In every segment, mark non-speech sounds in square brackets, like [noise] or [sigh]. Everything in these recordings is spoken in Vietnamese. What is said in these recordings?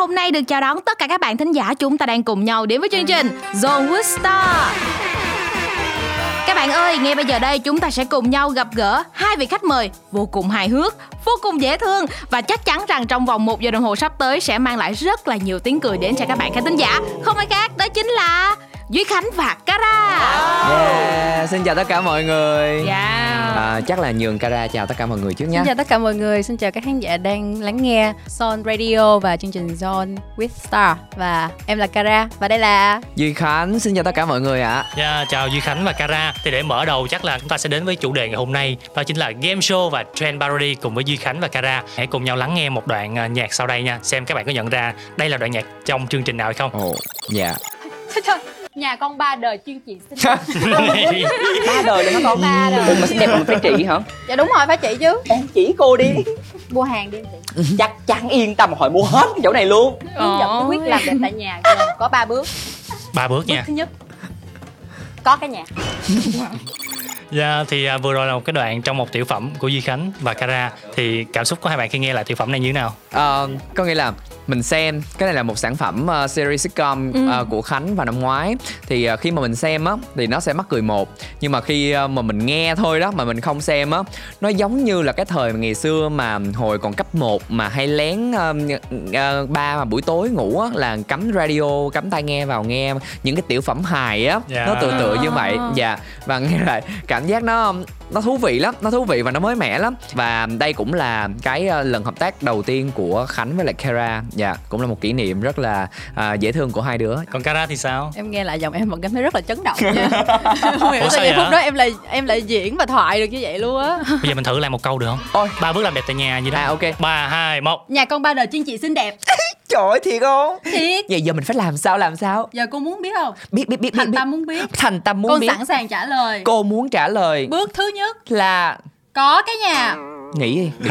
hôm nay được chào đón tất cả các bạn thính giả chúng ta đang cùng nhau đến với chương trình Zone with Star. Các bạn ơi, ngay bây giờ đây chúng ta sẽ cùng nhau gặp gỡ hai vị khách mời vô cùng hài hước, vô cùng dễ thương và chắc chắn rằng trong vòng một giờ đồng hồ sắp tới sẽ mang lại rất là nhiều tiếng cười đến cho các bạn khán thính giả. Không ai khác, đó chính là Duy Khánh và Cara. Yeah, xin chào tất cả mọi người. Yeah. À, chắc là nhường Cara chào tất cả mọi người trước nhé. Xin chào tất cả mọi người, xin chào các khán giả đang lắng nghe Son Radio và chương trình Zone with Star và em là Kara và đây là Duy Khánh xin chào tất cả mọi người ạ. Yeah, chào Duy Khánh và Kara. Thì để mở đầu chắc là chúng ta sẽ đến với chủ đề ngày hôm nay đó chính là game show và trend parody cùng với Duy Khánh và Kara. Hãy cùng nhau lắng nghe một đoạn à, nhạc sau đây nha, xem các bạn có nhận ra đây là đoạn nhạc trong chương trình nào hay không. Ồ, dạ. Trời, nhà con ba đời chuyên chị xinh [laughs] ba đời luôn hả con ba đời. Ủa mà xinh đẹp mà phải chị hả? Dạ đúng rồi, phải chị chứ. Em chỉ cô đi. Mua hàng đi chị. Chắc chắn yên tâm hỏi mua hết cái chỗ này luôn. Hướng dẫn bí quyết làm đẹp tại nhà gồm có ba bước. Ba bước bước nha. thứ nhất. Có cái nhà. Yeah, thì à, vừa rồi là một cái đoạn trong một tiểu phẩm của Duy Khánh và Kara. Thì cảm xúc của hai bạn khi nghe lại tiểu phẩm này như thế nào? Ờ, có nghĩa là mình xem. Cái này là một sản phẩm uh, series sitcom uh, của Khánh vào năm ngoái. Thì uh, khi mà mình xem á thì nó sẽ mắc cười một. Nhưng mà khi uh, mà mình nghe thôi đó mà mình không xem á nó giống như là cái thời mà ngày xưa mà hồi còn cấp 1 mà hay lén uh, uh, ba mà buổi tối ngủ á là cắm radio cắm tai nghe vào nghe những cái tiểu phẩm hài á. Dạ. nó tựa tựa như vậy. Dạ. Và nghe lại cảm giác nó nó thú vị lắm nó thú vị và nó mới mẻ lắm. Và đây cũng là cái lần hợp tác đầu tiên của khánh với lại kara dạ cũng là một kỷ niệm rất là à, dễ thương của hai đứa. Còn Kara thì sao? Em nghe lại giọng em vẫn cảm thấy rất là chấn động nha. [laughs] Không hiểu Ủa, sao vậy? phút đó em lại em lại diễn và thoại được như vậy luôn á. Bây giờ mình thử lại một câu được không? ôi Ba bước làm đẹp tại nhà gì đó. à ok. Ba, hai, một. nhà con ba đời chuyên chị xinh đẹp. [laughs] Trời ơi thiệt không? Thiệt. Vậy giờ mình phải làm sao làm sao? Giờ cô muốn biết không? Biết biết biết biết, thành biết. tâm muốn biết. Thành tâm muốn con biết. sẵn sàng trả lời. Cô muốn trả lời bước thứ nhất. là có cái nhà. Nghĩ đi. [laughs]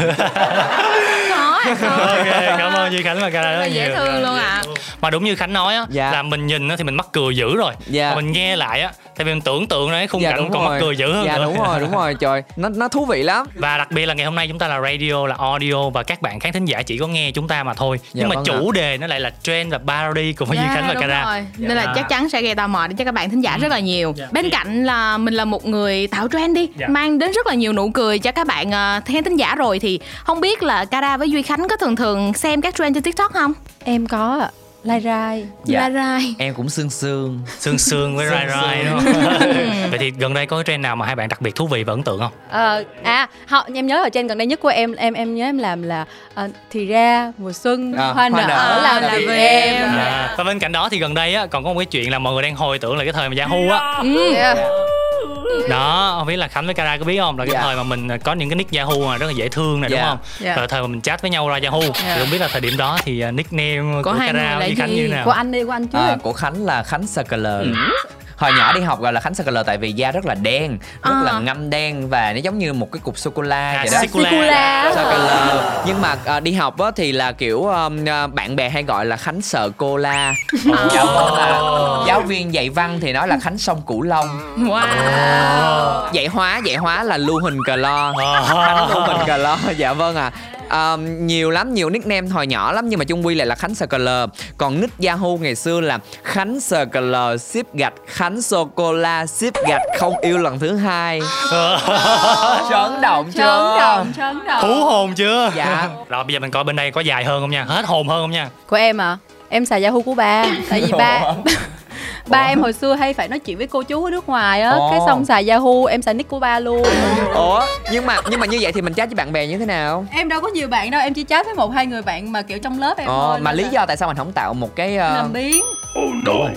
Có à, có. ok cảm ơn Duy Khánh và Kara rất là Dễ nhiều thương luôn ạ. mà đúng như Khánh nói á Dạ. là mình nhìn á thì mình mắc cười dữ rồi Dạ. mà mình nghe lại á tại vì mình tưởng tượng ra cái khung dạ cảnh còn rồi mắc cười dữ hơn dạ nữa. đúng rồi đúng rồi trời nó nó thú vị lắm và đặc biệt là ngày hôm nay chúng ta là radio là audio và các bạn khán thính giả chỉ có nghe chúng ta mà thôi Dạ, nhưng mà vâng chủ đề nó lại là trend và parody cùng với Duy Dạ, Khánh và đúng Kara rồi. Nên là Dạ. chắc chắn sẽ gây tò mò đến cho các bạn thính giả rất là nhiều. Dạ. Bên cạnh là mình là một người tạo trend đi, Dạ. mang đến rất là nhiều nụ cười cho các bạn uh, khán thính giả rồi thì không biết là Cara với Duy Khánh có thường thường xem các trend trên TikTok không? Em có ạ. Lai rai. Dạ. Ra rai. em cũng sương sương. Sương sương với rai rai đúng không? [laughs] Vậy thì gần đây có cái trend nào mà hai bạn đặc biệt thú vị và ấn tượng không? Ờ, à họ em nhớ ở trên gần đây nhất của em em em nhớ em làm là ờ, thì ra mùa xuân À, hoa, hoa nở, nở. là là là vì vì em. em. À, và bên cạnh đó thì gần đây á còn có một cái chuyện là mọi người đang hồi tưởng lại cái thời mà Yahoo á. Yeah. Đó không biết là khánh với kara có biết không là cái Dạ. thời mà mình có những cái nick yahoo mà rất là dễ thương này đúng Dạ. không Dạ. rồi thời mà mình chat với nhau ra yahoo thì không biết là thời điểm đó thì uh, nickname Của của, là với khánh gì? như thế nào của anh đi của anh trước à, của khánh là khánh circular hồi nhỏ đi học gọi là khánh circular tại vì da rất là đen rất À. là ngâm đen và nó giống như một cái cục sô cô la à, vậy đó Sikula. circular nhưng mà à, đi học á, thì là kiểu um, à, bạn bè hay gọi là khánh sợ cô la dạ vâng ạ. giáo viên dạy văn thì nói là khánh sông cửu long Wow. dạy hóa dạy hóa là lưu huỳnh cờ lo Ờ. khánh lưu huỳnh cờ lo dạ vâng ạ À, nhiều lắm nhiều nickname hồi nhỏ lắm nhưng mà chung quy lại là khánh circular còn nick yahoo ngày xưa là khánh circular ship gạch khánh sô cô la ship gạch không yêu lần thứ hai. [laughs] Chấn động chưa? Trấn động trấn động. Hú hồn chưa? Dạ. rồi bây giờ mình coi bên đây có dài hơn không nha? Hết hồn hơn không nha? Của em à em xài yahoo của ba tại vì ba [laughs] ba em hồi xưa hay phải nói chuyện với cô chú ở nước ngoài á. Cái xong xài yahoo em xài nick của ba luôn. Ủa nhưng mà nhưng mà như vậy thì mình chat với bạn bè như thế nào? Em đâu có nhiều bạn đâu em chỉ chat với một hai người bạn mà kiểu trong lớp em Ờ, thôi. mà lý là do tại sao mình không tạo một cái uh... làm biến đủ rồi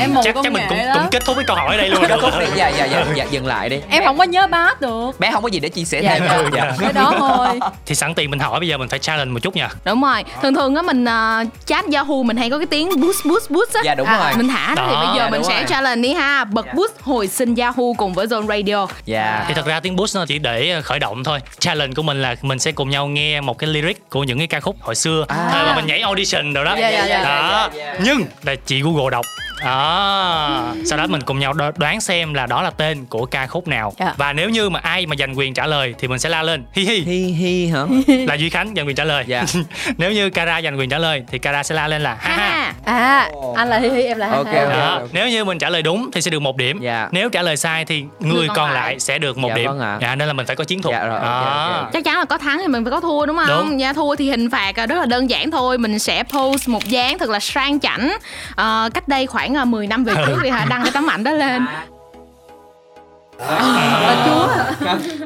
em chắc chắc mình cũng cũng kết thúc cái câu hỏi ở đây luôn kết thúc đi [laughs] dạ dạ dạ dạ dừng lại đi em không có nhớ bát được bé không có gì để chia sẻ Dạ, thêm dạ. đâu dạ cái đó thôi thì sẵn tiền mình hỏi bây giờ mình phải challenge một chút nha Đúng rồi. Thường thường á mình uh, chat Yahoo mình hay có cái tiếng boost boost boost á. Dạ, đúng À, rồi. Mình thả đó thì bây giờ dạ, mình sẽ rồi. challenge đi ha. Bật boost hồi sinh Yahoo cùng với Zone Radio. dạ thì thật ra tiếng boost nó chỉ để khởi động thôi challenge của mình là mình sẽ cùng nhau nghe một cái lyric của những cái ca khúc hồi xưa À. thời mà mình nhảy audition rồi đó Dạ, dạ, dạ. đó nhưng là chị google đọc đó sau đó mình cùng nhau đo- đoán xem là đó là tên của ca khúc nào Dạ. và nếu như mà ai mà giành quyền trả lời thì mình sẽ la lên hi hi hi hi hả là duy khánh giành quyền trả lời Dạ. [laughs] nếu như kara giành quyền trả lời thì kara sẽ la lên là ha ha à anh là hi hi em là ha Ok, ha. ok. đó. nếu như mình trả lời đúng thì sẽ được một điểm Dạ. nếu trả lời sai thì người còn lại. lại sẽ được một Dạ, điểm vâng ạ. dạ, nên là mình phải có chiến thuật Dạ, rồi, ok, Đó. ok. chắc chắn là có thắng thì mình phải có thua đúng không Đúng. dạ thua thì hình phạt à, rất là đơn giản thôi mình sẽ post một dáng thật là sang chảnh Ờ, cách đây khoảng à, 10 năm về trước thì hả đăng cái tấm ảnh đó lên.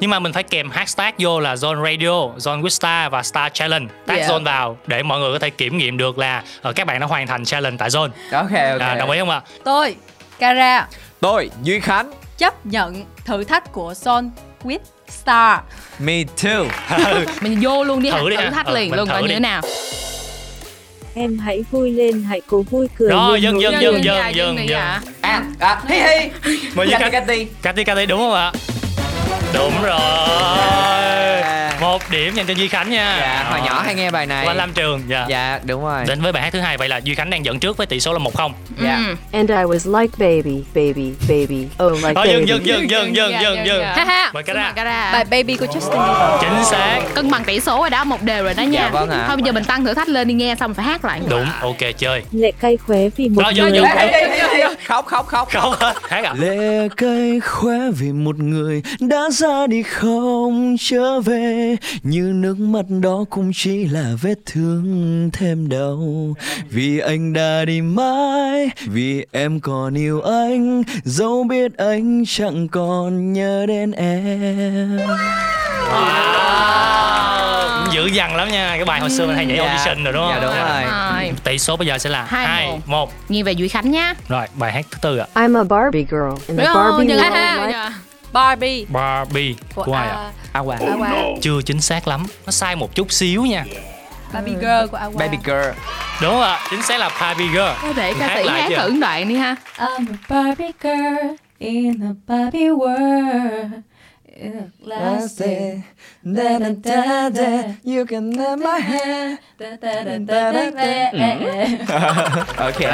Nhưng mà mình phải kèm hashtag vô là zone radio zone with star và star challenge. Tag Dạ. zone vào để mọi người có thể kiểm nghiệm được là ờ, các bạn đã hoàn thành challenge tại zone. Ok ok. À, đồng ý không ạ? Tôi Kara. Tôi duy khánh. Chấp nhận thử thách của Son with Star. Me too. [laughs] Mình vô luôn đi Thử đi thử thách Ừ, liền luôn coi như thế nào Em hãy vui lên, hãy cố vui cười Rồi, dân, dạ, dân, đi dân. dạ. à, à hi hi. Mời Cathy Cathy Cathy đúng không ạ? Đúng rồi một điểm dành cho duy khánh nha. Dạ hồi nhỏ hay nghe bài này? Qua Lam Trường dạ. dạ đúng rồi. Đến với bài hát thứ hai vậy là duy khánh đang dẫn trước với tỷ số là một không. Dạ. Ừ. And I was like baby, baby, baby, oh like Thôi baby. dừng dừng dừng dừng dừng Dạ, dừng dạ, dừng. dạ. ha ha. Cara. bài Baby của Justin Bieber. Chính xác. Cân bằng tỷ số rồi đó một đều rồi đó nha. Dạ, vâng ạ. thôi bây giờ mình tăng thử thách lên đi nghe xong phải hát lại. Đúng ok chơi. Lệ cay khóe vì một dừng, người. dừng. khóc khóc khóc. Không hát à? Lệ cay khóe vì một người đã ra đi không trở về như nước mắt đó cũng chỉ là vết thương thêm đau vì anh đã đi mãi vì em còn yêu anh dẫu biết anh chẳng còn nhớ đến em Wow. dữ dằn lắm nha cái bài hồi xưa mình hay nhảy Dạ. audition rồi đúng không Dạ, đúng rồi. Rồi. tỷ số bây giờ sẽ là Hai, hai một. một nghiêng về Duy Khánh nha rồi bài hát thứ tư ạ I'm a Barbie girl in the Barbie world. Barbie. Barbie. Của của ai ạ? A- Awa. Awa chưa chính xác lắm. Nó sai một chút xíu nha. Barbie Girl của Awa. Baby girl. Đúng không ạ. Chính xác là Barbie Girl. Có để ca sĩ lại hát thử đoạn đi ha. I'm a Barbie girl in a Barbie world a glass da da da da. you can have my hand ok. Rồi.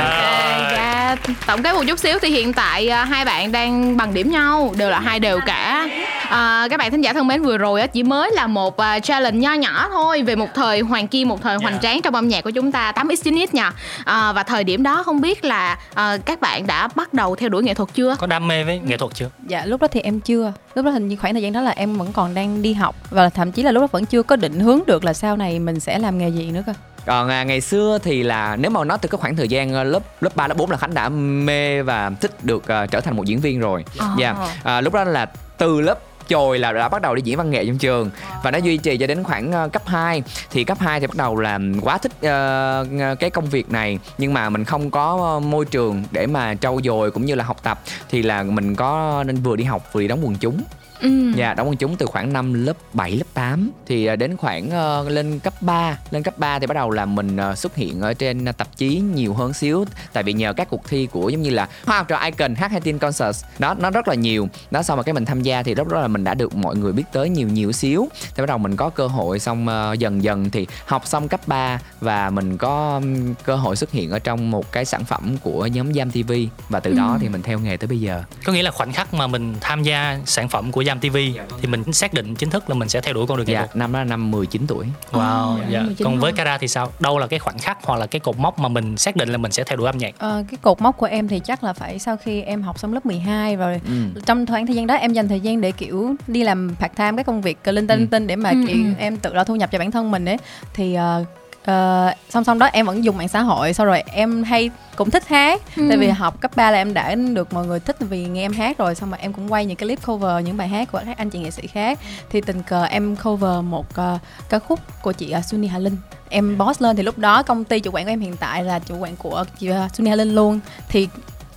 Dạ, tổng kết một chút xíu thì hiện tại à, hai bạn đang bằng điểm nhau, đều là hai đều cả. À, các bạn thính giả thân mến vừa rồi á chỉ mới là một à, challenge nho nhỏ thôi về một thời hoàng kim, một thời hoành Dạ. tráng trong âm nhạc của chúng ta 8x 9x nha. À, và thời điểm đó không biết là à, các bạn đã bắt đầu theo đuổi nghệ thuật chưa? có đam mê với nghệ thuật chưa? Dạ lúc đó thì em chưa. Lúc đó hình như khoảng thời gian đó là em vẫn còn đang đi học. Và thậm chí là lúc đó vẫn chưa có định hướng được là sau này mình sẽ làm nghề gì nữa cơ. Còn à, ngày xưa thì là nếu mà nói từ cái khoảng thời gian à, lớp lớp 3, lớp 4 là khánh đã mê và thích được à, trở thành một diễn viên rồi. Dạ. À, lúc đó là từ lớp chồi là đã bắt đầu đi diễn văn nghệ trong trường. Và nó duy trì cho đến khoảng ờ, cấp 2 thì cấp 2 thì bắt đầu là quá thích uh, cái công việc này. Nhưng mà mình không có ờ, môi trường để mà trau dồi cũng như là học tập. Thì là mình có nên vừa đi học vừa đi đóng quần chúng. Ừ. Dạ, đóng quần chúng từ khoảng năm lớp 7, lớp 8 Thì à, đến khoảng ờ, lên cấp 3 Lên cấp 3 thì bắt đầu là mình ờ, xuất hiện ở trên tạp chí nhiều hơn xíu. Tại vì nhờ các cuộc thi của giống như là Hoa học trò Icon, H18 Concert Đó, nó rất là nhiều. Đó, sau mà cái mình tham gia thì lúc đó là mình đã được mọi người biết tới nhiều nhiều xíu. Thì bắt đầu mình có cơ hội xong ờ, dần dần thì học xong cấp 3 Và mình có ừm, cơ hội xuất hiện ở trong một cái sản phẩm của nhóm Giam TV Và từ đó thì mình theo nghề tới bây giờ. Có nghĩa là khoảnh khắc mà mình tham gia sản phẩm của Jam TV thì mình xác định chính thức là mình sẽ theo đuổi con đường nghệ Dạ, thuật năm đó là năm 19 tuổi wow dạ. 19 còn với. Kara thì sao đâu là cái khoảnh khắc hoặc là cái cột mốc mà mình xác định là mình sẽ theo đuổi âm nhạc Ờ, cái cột mốc của em thì chắc là phải sau khi em học xong lớp 12 rồi ừ. trong khoảng thời gian đó em dành thời gian để kiểu đi làm part time các công việc linh tinh Ừ. linh tinh để mà Ừ, kiểu ừ. em tự lo thu nhập cho bản thân mình ấy thì ờ, ờ, song song đó em vẫn dùng mạng xã hội sau rồi em hay cũng thích hát. Ừ. tại vì học cấp 3 là em đã được mọi người thích vì nghe em hát rồi xong rồi em cũng quay những cái clip cover những bài hát của các anh chị nghệ sĩ khác. Thì tình cờ em cover một ờ, ca khúc của chị uh, Sunny Hà Linh. Em boss lên thì lúc đó công ty chủ quản của em hiện tại là chủ quản của chị uh, Sunny Hà Linh luôn. Thì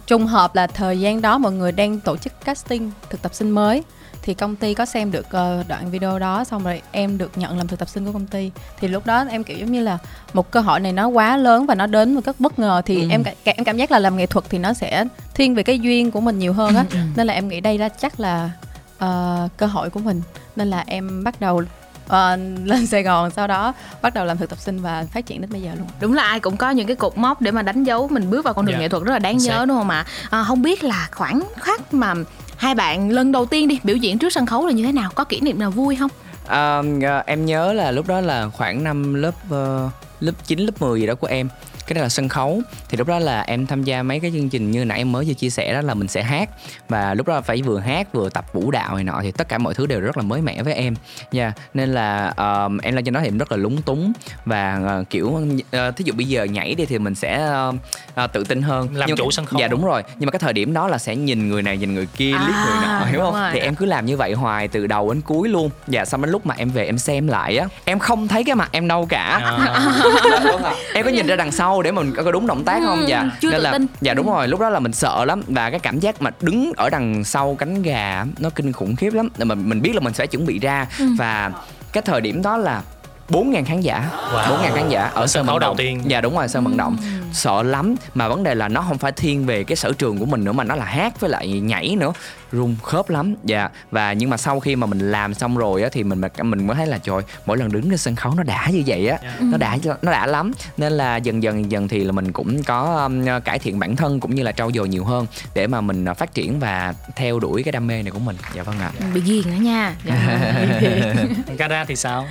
trùng hợp là thời gian đó mọi người đang tổ chức casting thực tập sinh mới thì công ty có xem được ờ, đoạn video đó xong rồi em được nhận làm thực tập sinh của công ty. Thì lúc đó em kiểu giống như là một cơ hội này nó quá lớn và nó đến một cách bất ngờ thì Ừ. em em cảm giác là làm nghệ thuật thì nó sẽ thiên về cái duyên của mình nhiều hơn á. Nên là em nghĩ đây là chắc là ờ, cơ hội của mình. Nên là em bắt đầu ờ, lên Sài Gòn sau đó bắt đầu làm thực tập sinh và phát triển đến bây giờ luôn. Đúng là ai cũng có những cái cột mốc để mà đánh dấu mình bước vào con đường Dạ. nghệ thuật rất là đáng Chính nhớ đúng không ạ? À, không biết là khoảnh khắc mà hai bạn lần đầu tiên đi biểu diễn trước sân khấu là như thế nào? Có kỷ niệm nào vui không? À, ờ, em nhớ là lúc đó là khoảng năm lớp uh, lớp 9, lớp 10 gì đó của em cái đó là sân khấu. Thì lúc đó là em tham gia mấy cái chương trình như nãy em mới vừa chia sẻ đó là mình sẽ hát. Và lúc đó phải vừa hát vừa tập vũ đạo này nọ thì tất cả mọi thứ đều rất là mới mẻ với em. Nha nên là ờ, em lên trên đó thì em rất là lúng túng. Và ờ, kiểu ờ, thí dụ bây giờ nhảy đi thì mình sẽ ờ, ờ, tự tin hơn. Làm Nhưng- chủ sân khấu. dạ đúng rồi. Nhưng mà cái thời điểm đó là sẽ nhìn người này nhìn người kia liếc người nọ À, hiểu không? rồi. thì em cứ làm như vậy hoài từ đầu đến cuối luôn. Dạ xong đến lúc mà em về em xem lại á em không thấy cái mặt em đâu cả. À, [laughs] em có nhìn ra đằng sau để mình có đúng động tác không Ừ, dạ chưa nên là tin. dạ đúng rồi lúc đó là mình sợ lắm và cái cảm giác mà đứng ở đằng sau cánh gà nó kinh khủng khiếp lắm mà mình biết là mình sẽ chuẩn bị ra Ừ. và cái thời điểm đó là 4.000 khán giả. Wow. 4.000 khán giả ở sân vận đầu động. tiên. dạ đúng rồi sân vận động. Sợ lắm mà vấn đề là nó không phải thiên về cái sở trường của mình nữa mà nó là hát với lại nhảy nữa. Run khớp lắm. Dạ và nhưng mà sau khi mà mình làm xong rồi á thì mình mình mới thấy là trời mỗi lần đứng trên sân khấu nó đã như vậy á. Nó đã nó đã lắm. Nên là dần dần dần thì là mình cũng có um, cải thiện bản thân cũng như là trau dồi nhiều hơn để mà mình uh, phát triển và theo đuổi cái đam mê này của mình. Dạ vâng ạ. Bị ghiền nữa nha. [laughs] Dạ. Gara thì sao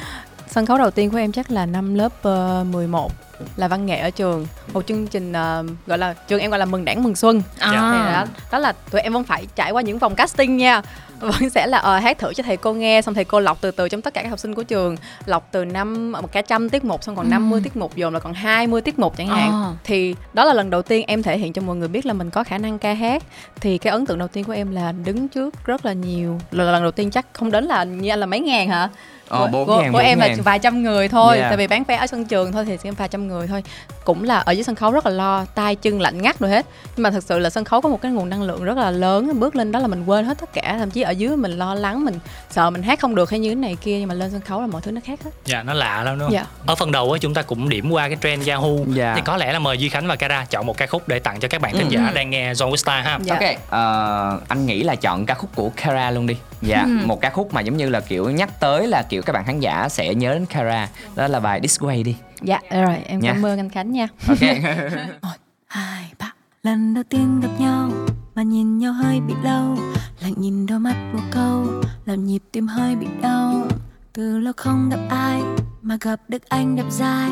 sân khấu đầu tiên của em chắc là năm lớp ờ, 11 là văn nghệ ở trường. Một chương trình ờ, gọi là trường em gọi là mừng đảng mừng xuân. À. Thì đó, đó là tụi em vẫn phải trải qua những vòng casting nha. Vẫn sẽ là ờ, hát thử cho thầy cô nghe xong thầy cô lọc từ từ trong tất cả các học sinh của trường. Lọc từ năm một cả trăm tiết mục xong còn 50 tiết mục dồn là còn 20 tiết mục chẳng hạn. Ờ. thì đó là lần đầu tiên em thể hiện cho mọi người biết là mình có khả năng ca hát. Thì cái ấn tượng đầu tiên của em là đứng trước rất là nhiều. Lần đầu tiên chắc không đến là như anh là mấy ngàn hả Ờ, của, ngàn, của bốn em là ngàn. vài trăm người thôi Yeah. tại vì bán vé ở sân trường thôi thì sẽ vài trăm người thôi cũng là ở dưới sân khấu rất là lo tay chân lạnh ngắt rồi hết nhưng mà thật sự là sân khấu có một cái nguồn năng lượng rất là lớn bước lên đó là mình quên hết tất cả thậm chí ở dưới mình lo lắng mình sợ mình hát không được hay như thế này kia nhưng mà lên sân khấu là mọi thứ nó khác hết Dạ nó lạ lắm đúng không? Dạ. Ở phần đầu á chúng ta cũng điểm qua cái trend Yahoo Dạ. Thì có lẽ là mời Duy Khánh và Cara chọn một ca khúc để tặng cho các bạn thính Ừ. giả đang nghe Zone with Star ha Dạ. Ok, ờ, anh nghĩ là chọn ca khúc của Kara luôn đi. Dạ, Ừ. một ca khúc mà giống như là kiểu nhắc tới là kiểu các bạn khán giả sẽ nhớ đến Kara. Đó là bài This Way đi. dạ rồi em Nha. cảm ơn anh khánh nha Ok. [laughs] hai ba lần đầu tiên gặp nhau mà nhìn nhau hơi bị lâu lại nhìn đôi mắt một câu làm nhịp tim hơi bị đau từ lâu không gặp ai mà gặp được anh đẹp dai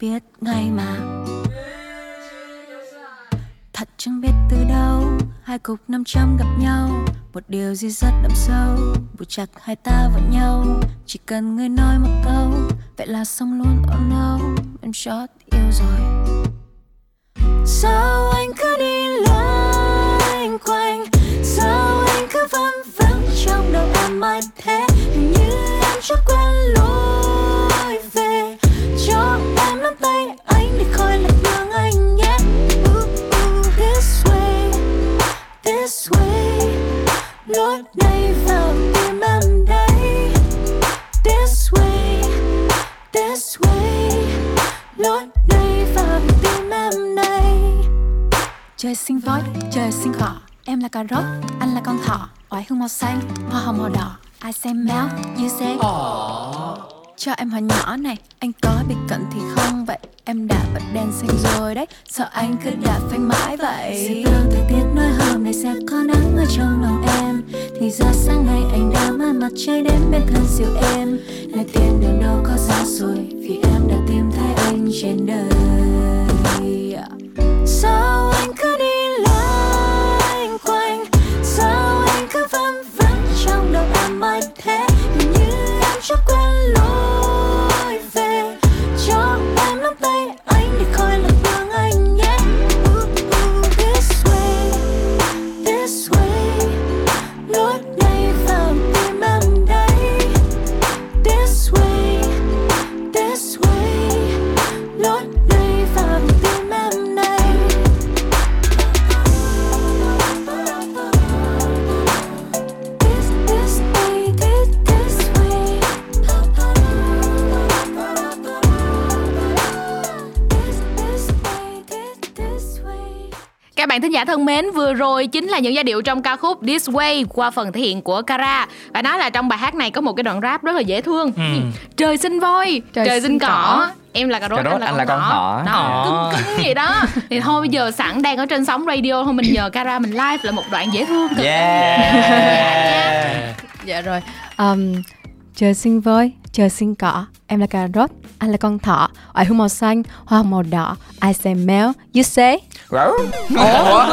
biết ngay mà thật chẳng biết từ đâu hai cục năm trăm gặp nhau một điều gì rất đậm sâu, buộc chặt hai ta vào nhau. Chỉ cần người nói một câu, vậy là xong luôn. Oh no, em chót yêu rồi. Sao anh cứ đi loanh quanh? Sao anh cứ vân vân trong đầu em mãi thế? Hình như em chưa quen luôn Sinh voi, trời sinh cỏ Em là cà rốt, anh là con thỏ. Oải hương màu xanh, hoa hồng màu đỏ. Ai xem béo, như sẽ Cho em hoa nhỏ này Anh có bị cận thì không? Vậy Em đã bật đèn xanh rồi đấy. Sợ anh cứ đạp phanh mãi vậy? Dự báo thời tiết nói hôm nay sẽ có nắng ở trong lòng em. Thì ra sáng nay anh đã mang mặt trời đến bên thân siêu em. Lời tiền đường đâu có xa rồi Vì em đã tìm thấy anh trên đời. Sao anh cứ đi em mãi thế Hình như em chưa thính giả thân mến, vừa rồi chính là những giai điệu trong ca khúc This Way qua phần thể hiện của Kara. Và nói là trong bài hát này có một cái đoạn rap rất là dễ thương. Ừ. Trời sinh voi, trời, Trời sinh cỏ. cỏ. Em là cà rốt, Cà rốt, anh là con thỏ. Đó, cưng cưng vậy đó. Thì thôi bây giờ sẵn đang ở trên sóng radio thôi mình nhờ Kara mình live lại một đoạn dễ thương. cực Yeah. Dạ rồi. Um, trời sinh voi, trời sinh cỏ, em là cà rốt, anh là con thỏ, oải hương màu xanh, hoa hồng màu đỏ, I say mèo, you say. Ủa? Ủa?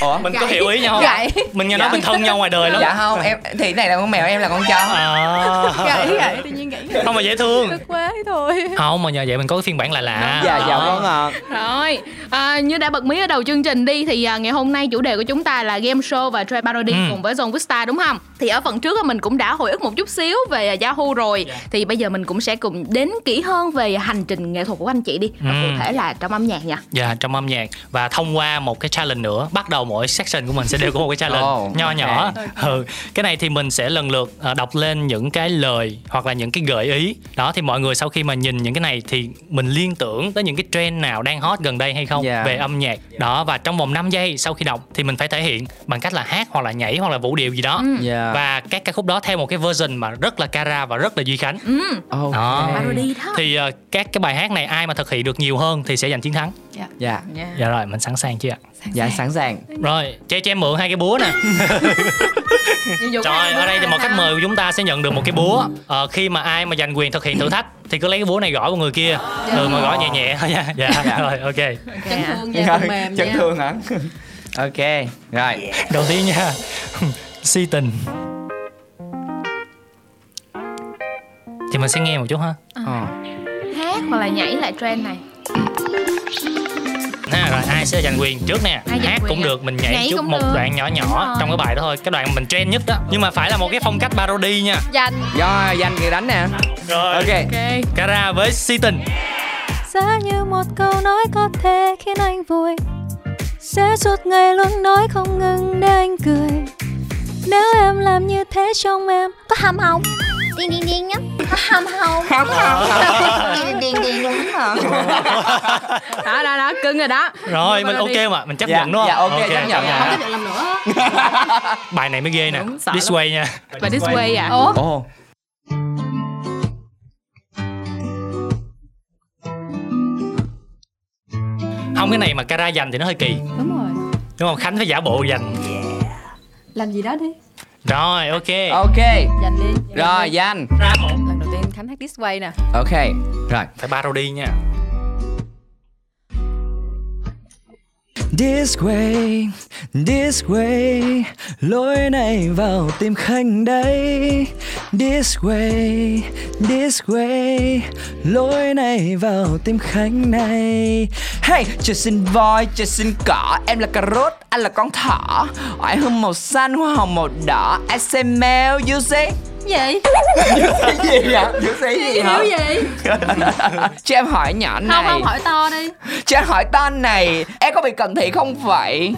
Ủa? mình có hiểu ý nhau không Gãy. mình nghe nói mình thân nhau ngoài đời lắm Dạ không, em thì cái này là con mèo, em là con chó. à. Gãy, gãy, tự nhiên gãy. không mà dễ thương Cực quá thôi. không mà nhờ vậy mình có cái phiên bản lạ lạ Dạ, dạ vâng ạ. Rồi, à, như đã bật mí ở đầu chương trình đi thì à, ngày hôm nay chủ đề của chúng ta là game show và trade parody Ừ. cùng với Zone Vista đúng không? Thì ở phần trước mình cũng đã hồi ức một chút xíu về à, Yahoo rồi. Dạ. Thì bây giờ mình cũng sẽ cùng đến kỹ hơn về hành trình nghệ thuật của anh chị đi. Và Ừ. cụ thể là trong âm nhạc nha. Dạ trong âm nhạc và thông qua một cái challenge nữa bắt đầu mỗi section của mình sẽ đều có một cái challenge [laughs] Oh, nho ok. nhỏ ừ. cái này thì mình sẽ lần lượt ờ, đọc lên những cái lời hoặc là những cái gợi ý đó thì mọi người sau khi mà nhìn những cái này thì mình liên tưởng tới những cái trend nào đang hot gần đây hay không Dạ. về âm nhạc đó và trong vòng 5 giây sau khi đọc thì mình phải thể hiện bằng cách là hát hoặc là nhảy hoặc là vũ điệu gì đó Dạ. và các ca khúc đó theo một cái version mà rất là cara và rất là duy khánh. Ok. Đó. Parody đó. thì ờ, các cái bài hát này ai mà thực hiện được nhiều hơn thì sẽ giành chiến thắng. Dạ. dạ. Rồi mình sẵn sàng chưa ạ? Dạ sẵn sàng. rồi che cho em mượn hai cái búa nè. Trời ở đây thì một khách mời của chúng ta sẽ nhận được một cái búa. Ờ, Khi mà ai mà giành quyền thực hiện thử thách Thì cứ lấy cái búa này gõ vào người kia. Ừ mà gõ nhẹ nhẹ. Thôi nha Dạ rồi ok. Chấn thương da phần mềm Chấn nha. thương hả? ok, rồi. Đầu tiên nha. Si tình Thì mình sẽ nghe một chút ha Ờ. Hát hoặc là nhảy lại trend này. ha, Rồi ai sẽ giành quyền trước nè Ai Hát cũng à? được Mình nhảy, Nhảy chút cũng một được. đoạn nhỏ nhỏ. Trong cái bài đó thôi Cái đoạn mình trend nhất đó Nhưng mà phải là một cái phong cách parody nha Dành. Do danh người đánh nè. Rồi Ok. Ok. Cara với Si tình Giá như một câu nói có thể khiến anh vui Sẽ suốt ngày luôn nói không ngừng để anh cười Nếu em làm như thế trong em Có hàm hồng Điên điên điên hàm hồng Không, không, Điên điên điên lắm hả [laughs] Đó đó đó, cưng rồi đó. Rồi mình ok mà Mình chấp Dạ, nhận đúng không dạ, ok, chấp nhận. Không chấp nhận làm nữa. [laughs] Bài này mới ghê nè Đúng, This way nha Và this way à. Ủa? Ồ. Không cái này mà Cara dành thì nó hơi kỳ Đúng rồi. Đúng không? Khánh phải giả bộ dành Làm gì đó đi. Rồi ok Ok. Dành đi. Rồi, danh. Ra một Lần đầu tiên Khánh hát This Way nè. Ok. Rồi. Phải parody nha This way, this way, lối này vào tim khanh đấy. This way, this way, lối này vào tim khanh này. Hey, trời xin voi, trời xin cỏ Em là cà rốt, anh là con thỏ Oải hương màu xanh, hoa hồng màu đỏ I say mèo, you say gì? Cái gì vậy? You say gì hả? Hiểu gì? [laughs] Cho em hỏi nhỏ này Không không hỏi to đi Cho em hỏi tên này Em có bị cận thị không vậy?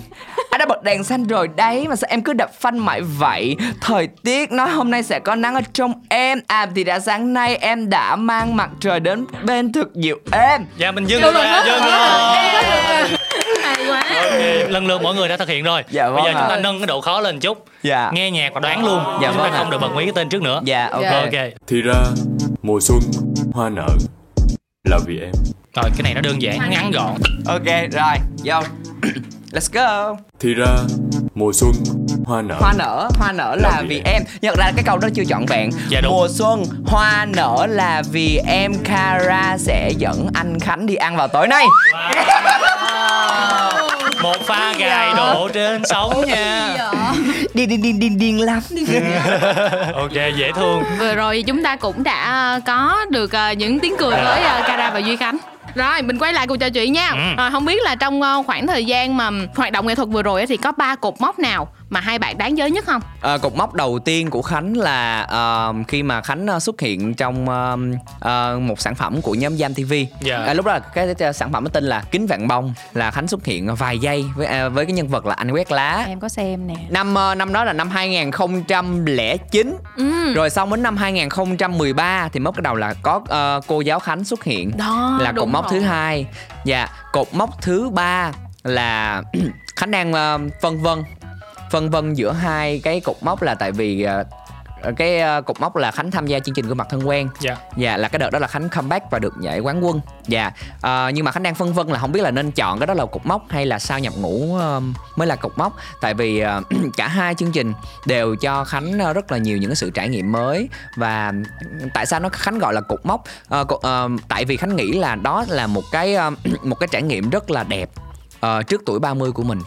Anh đã bật đèn xanh rồi đấy Mà sao em cứ đập phanh mãi vậy Thời tiết nói hôm nay sẽ có nắng ở trong em À thì đã sáng nay em đã mang mặt trời đến bên thực dịu em Dạ mình dừng rồi Dừng rồi [laughs] Hay quá. Ok, Lần lượt mọi người đã thực hiện rồi. Dạ, Bây giờ vâng chúng ta nâng cái độ khó lên chút. Dạ. Nghe nhạc và đoán luôn. Dạ, Chúng vâng ta ạ. không được bật mí cái tên trước nữa. Dạ ok. Dạ. Ok. Thì ra mùa xuân hoa nở là vì em. Rồi cái này nó đơn giản, ngắn gọn. Ok rồi Vô Let's go. Thì ra mùa xuân hoa nở. Hoa nở, hoa nở là vì em. Nhận ra cái câu đó chưa trọn vẹn Dạ, đúng. Mùa xuân, hoa nở là vì em. Kara sẽ dẫn anh Khánh đi ăn vào tối nay. Một pha gài độ trên sóng nha. Điên điên điên điên điên lắm. [laughs] Ok dễ thương. Vừa rồi chúng ta cũng đã ờ, có được ờ, những tiếng cười với ờ, Cara và Duy Khánh. Rồi mình quay lại cuộc trò chuyện nha. Ừ. Rồi không biết là trong ờ, khoảng thời gian mà hoạt động nghệ thuật vừa rồi á thì có ba cột mốc nào mà hai bạn đáng nhớ nhất không? Ờ, cột mốc đầu tiên của Khánh là ờ, khi mà Khánh ờ, xuất hiện trong ờ, ờ, một sản phẩm của nhóm Jam TV. Dạ. À, lúc đó cái, cái sản phẩm tên là Kính Vạn Bông là Khánh xuất hiện vài giây với ờ, với cái nhân vật là anh quét lá. Em có xem nè. Năm ờ, năm đó là năm 2009 Ừ. Rồi xong đến năm 2013 thì mốc cái đầu là có ờ, cô giáo Khánh xuất hiện Đó, là cột mốc rồi. thứ hai. Dạ, cột mốc thứ ba là [clears throat] khánh đang ờ, phân vân phân vân giữa hai cái cột mốc là tại vì ờ, cái ờ, cột mốc là khánh tham gia chương trình gương mặt thân quen. Dạ. dạ là cái đợt đó là khánh comeback và được giải quán quân. Dạ Ờ, nhưng mà khánh đang phân vân là không biết là nên chọn cái đó là cột mốc hay là sao nhập ngũ ờ, mới là cột mốc. Tại vì ờ, [clears throat] cả hai chương trình đều cho khánh rất là nhiều những cái sự trải nghiệm mới. Và tại sao nó khánh gọi là cột mốc? Cột- ờ, tại vì khánh nghĩ là đó là một cái ờ, [clears throat] một cái trải nghiệm rất là đẹp ờ, trước tuổi 30 của mình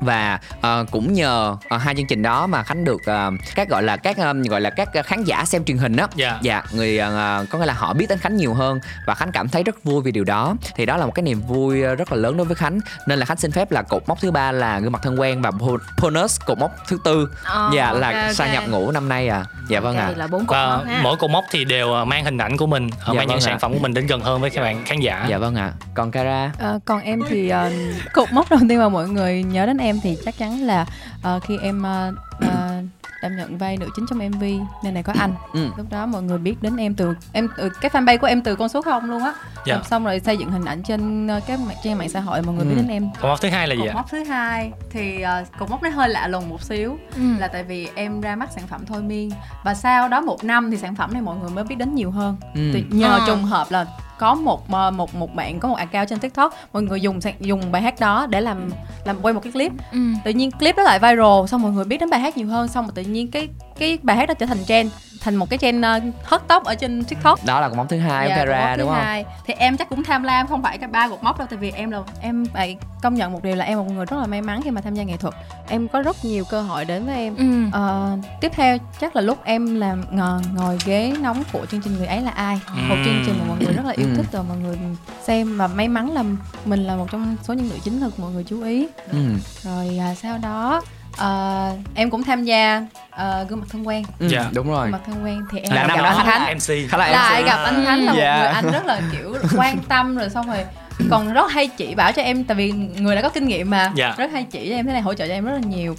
và ờ, cũng nhờ ờ, hai chương trình đó mà khánh được ờ, các gọi là các ờ, gọi là các khán giả xem truyền hình đó Dạ. dạ người ờ, có nghĩa là họ biết đến khánh nhiều hơn và khánh cảm thấy rất vui vì điều đó. Thì đó là một cái niềm vui rất là lớn đối với khánh. Nên là khánh xin phép là cột mốc thứ ba là gương mặt thân quen và bo- bonus cột mốc thứ tư. Ờ, dạ là ok, ok. sa nhập ngũ năm nay à. Dạ vâng ạ. là bốn cột và mốc ha. mỗi cột mốc thì đều mang hình ảnh của mình Dạ mang những vâng sản phẩm của mình đến gần hơn với các bạn khán giả. Dạ vâng ạ. Còn Kara? Ờ, còn em thì ờ, cột mốc đầu tiên mà mọi người nhớ đến em thì chắc chắn là ờ, khi em ờ, ờ, đảm nhận vai nữ chính trong MV nên này có anh Ừ. lúc đó mọi người biết đến em từ em từ cái fanpage của em từ con số không luôn á Dạ. Rồi xong rồi xây dựng hình ảnh trên ờ, các mạng trên mạng xã hội mọi người biết Ừ. đến em cột mốc thứ hai là gì cột mốc thứ hai thì ờ, cột mốc nó hơi lạ lùng một xíu Ừ. là tại vì em ra mắt sản phẩm thôi miên và sau đó một năm thì sản phẩm này mọi người mới biết đến nhiều hơn Ừ. Thì nhờ Ờ. trùng hợp là có một ờ, một một bạn có một account trên tiktok mọi người dùng dùng bài hát đó để làm làm quay một cái clip Ừ. tự nhiên clip đó lại viral xong mọi người biết đến bài hát nhiều hơn xong rồi tự nhiên cái cái bài hát đó trở thành trend thành một cái trend uh, hot top ở trên tiktok đó là cột mốc thứ hai của Dạ, thứ đúng không hai. thì em chắc cũng tham lam không phải cái ba cột mốc đâu tại vì em là em phải công nhận một điều là em là một người rất là may mắn khi mà tham gia nghệ thuật em có rất nhiều cơ hội đến với em Ừ. Ờ, tiếp theo chắc là lúc em làm ngồi, ngồi ghế nóng của chương trình người ấy là ai một Ừm. chương trình mà mọi người rất là yêu Ừm. thích và mọi người xem và may mắn là mình là một trong số những nữ chính được mọi người chú ý ừ. rồi à, sau đó ờ, em cũng tham gia ờ, gương mặt thân quen Ừ, Dạ. đúng rồi gương mặt thân quen thì em là gặp năm anh đó Khánh là MC Khá là lại MC. gặp anh Khánh là một Dạ. người anh rất là kiểu quan tâm rồi xong rồi còn rất hay chỉ bảo cho em tại vì người đã có kinh nghiệm mà Dạ. rất hay chỉ cho em thế này hỗ trợ cho em rất là nhiều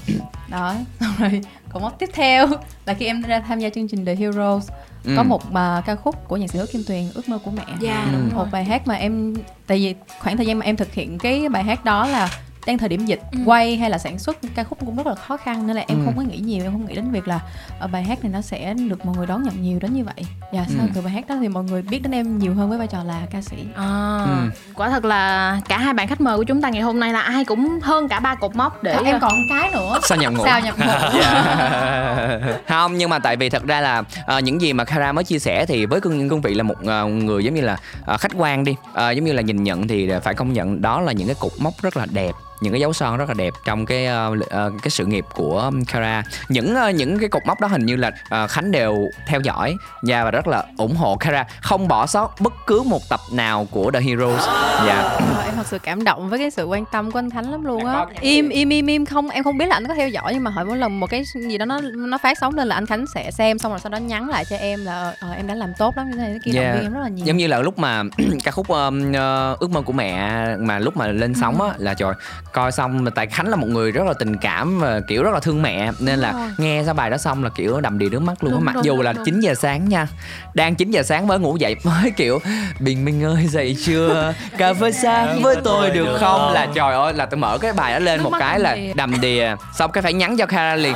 đó xong rồi còn mốc tiếp theo là khi em ra tham gia chương trình The Heroes Ừ. có một mà ca khúc của nhạc sĩ Hứa Kim Tuyền ước mơ của mẹ Dạ, Ừ. một bài hát mà em tại vì khoảng thời gian mà em thực hiện cái bài hát đó là đang thời điểm dịch Ừ. quay hay là sản xuất ca khúc cũng rất là khó khăn nên là em Ừ. không có nghĩ nhiều em không nghĩ đến việc là ờ, bài hát này nó sẽ được mọi người đón nhận nhiều đến như vậy và sau Ừ. từ bài hát đó thì mọi người biết đến em nhiều hơn với vai trò là ca sĩ À, Ừ. quả thật là cả hai bạn khách mời của chúng ta ngày hôm nay là ai cũng hơn cả ba cột mốc để Còn em còn một cái nữa sao nhập ngũ sao nhập ngũ [laughs] Dạ. không nhưng mà tại vì thật ra là ờ, những gì mà Kara mới chia sẻ thì với cương cương vị là một ờ, người giống như là ờ, khách quan đi ờ, giống như là nhìn nhận thì phải công nhận đó là những cái cột mốc rất là đẹp những cái dấu son rất là đẹp trong cái ờ, ờ, cái sự nghiệp của Kara. Những ờ, những cái cột mốc đó hình như là Khánh đều theo dõi và và rất là ủng hộ Kara. Không bỏ sót bất cứ một tập nào của The Heroes. Dạ. Ờ, em thật sự cảm động với cái sự quan tâm của anh Khánh lắm luôn á. Im im im im không em không biết là anh có theo dõi nhưng mà hỏi mỗi lần một cái gì đó nó nó phát sóng lên là anh Khánh sẽ xem xong rồi sau đó nhắn lại cho em là ờ, em đã làm tốt lắm như thế này thế kia động Yeah. viên em rất là nhiều. Giống như là lúc mà [clears throat] ca khúc um, ờ, ước mơ của mẹ mà lúc mà lên sóng á là trời coi xong mà tại khánh là một người rất là tình cảm và kiểu rất là thương mẹ. Nên là rồi. nghe sau bài đó xong là kiểu đầm đìa nước mắt luôn á. Đúng, mặc đúng, dù đúng, là đúng. 9 giờ sáng nha đang 9 giờ sáng mới ngủ dậy mới kiểu bình minh ơi dậy chưa? Cà phê sáng với tôi được không? Là trời ơi là tôi mở cái bài đó lên Nước một cái là đầm đìa. Xong cái phải nhắn cho Kara liền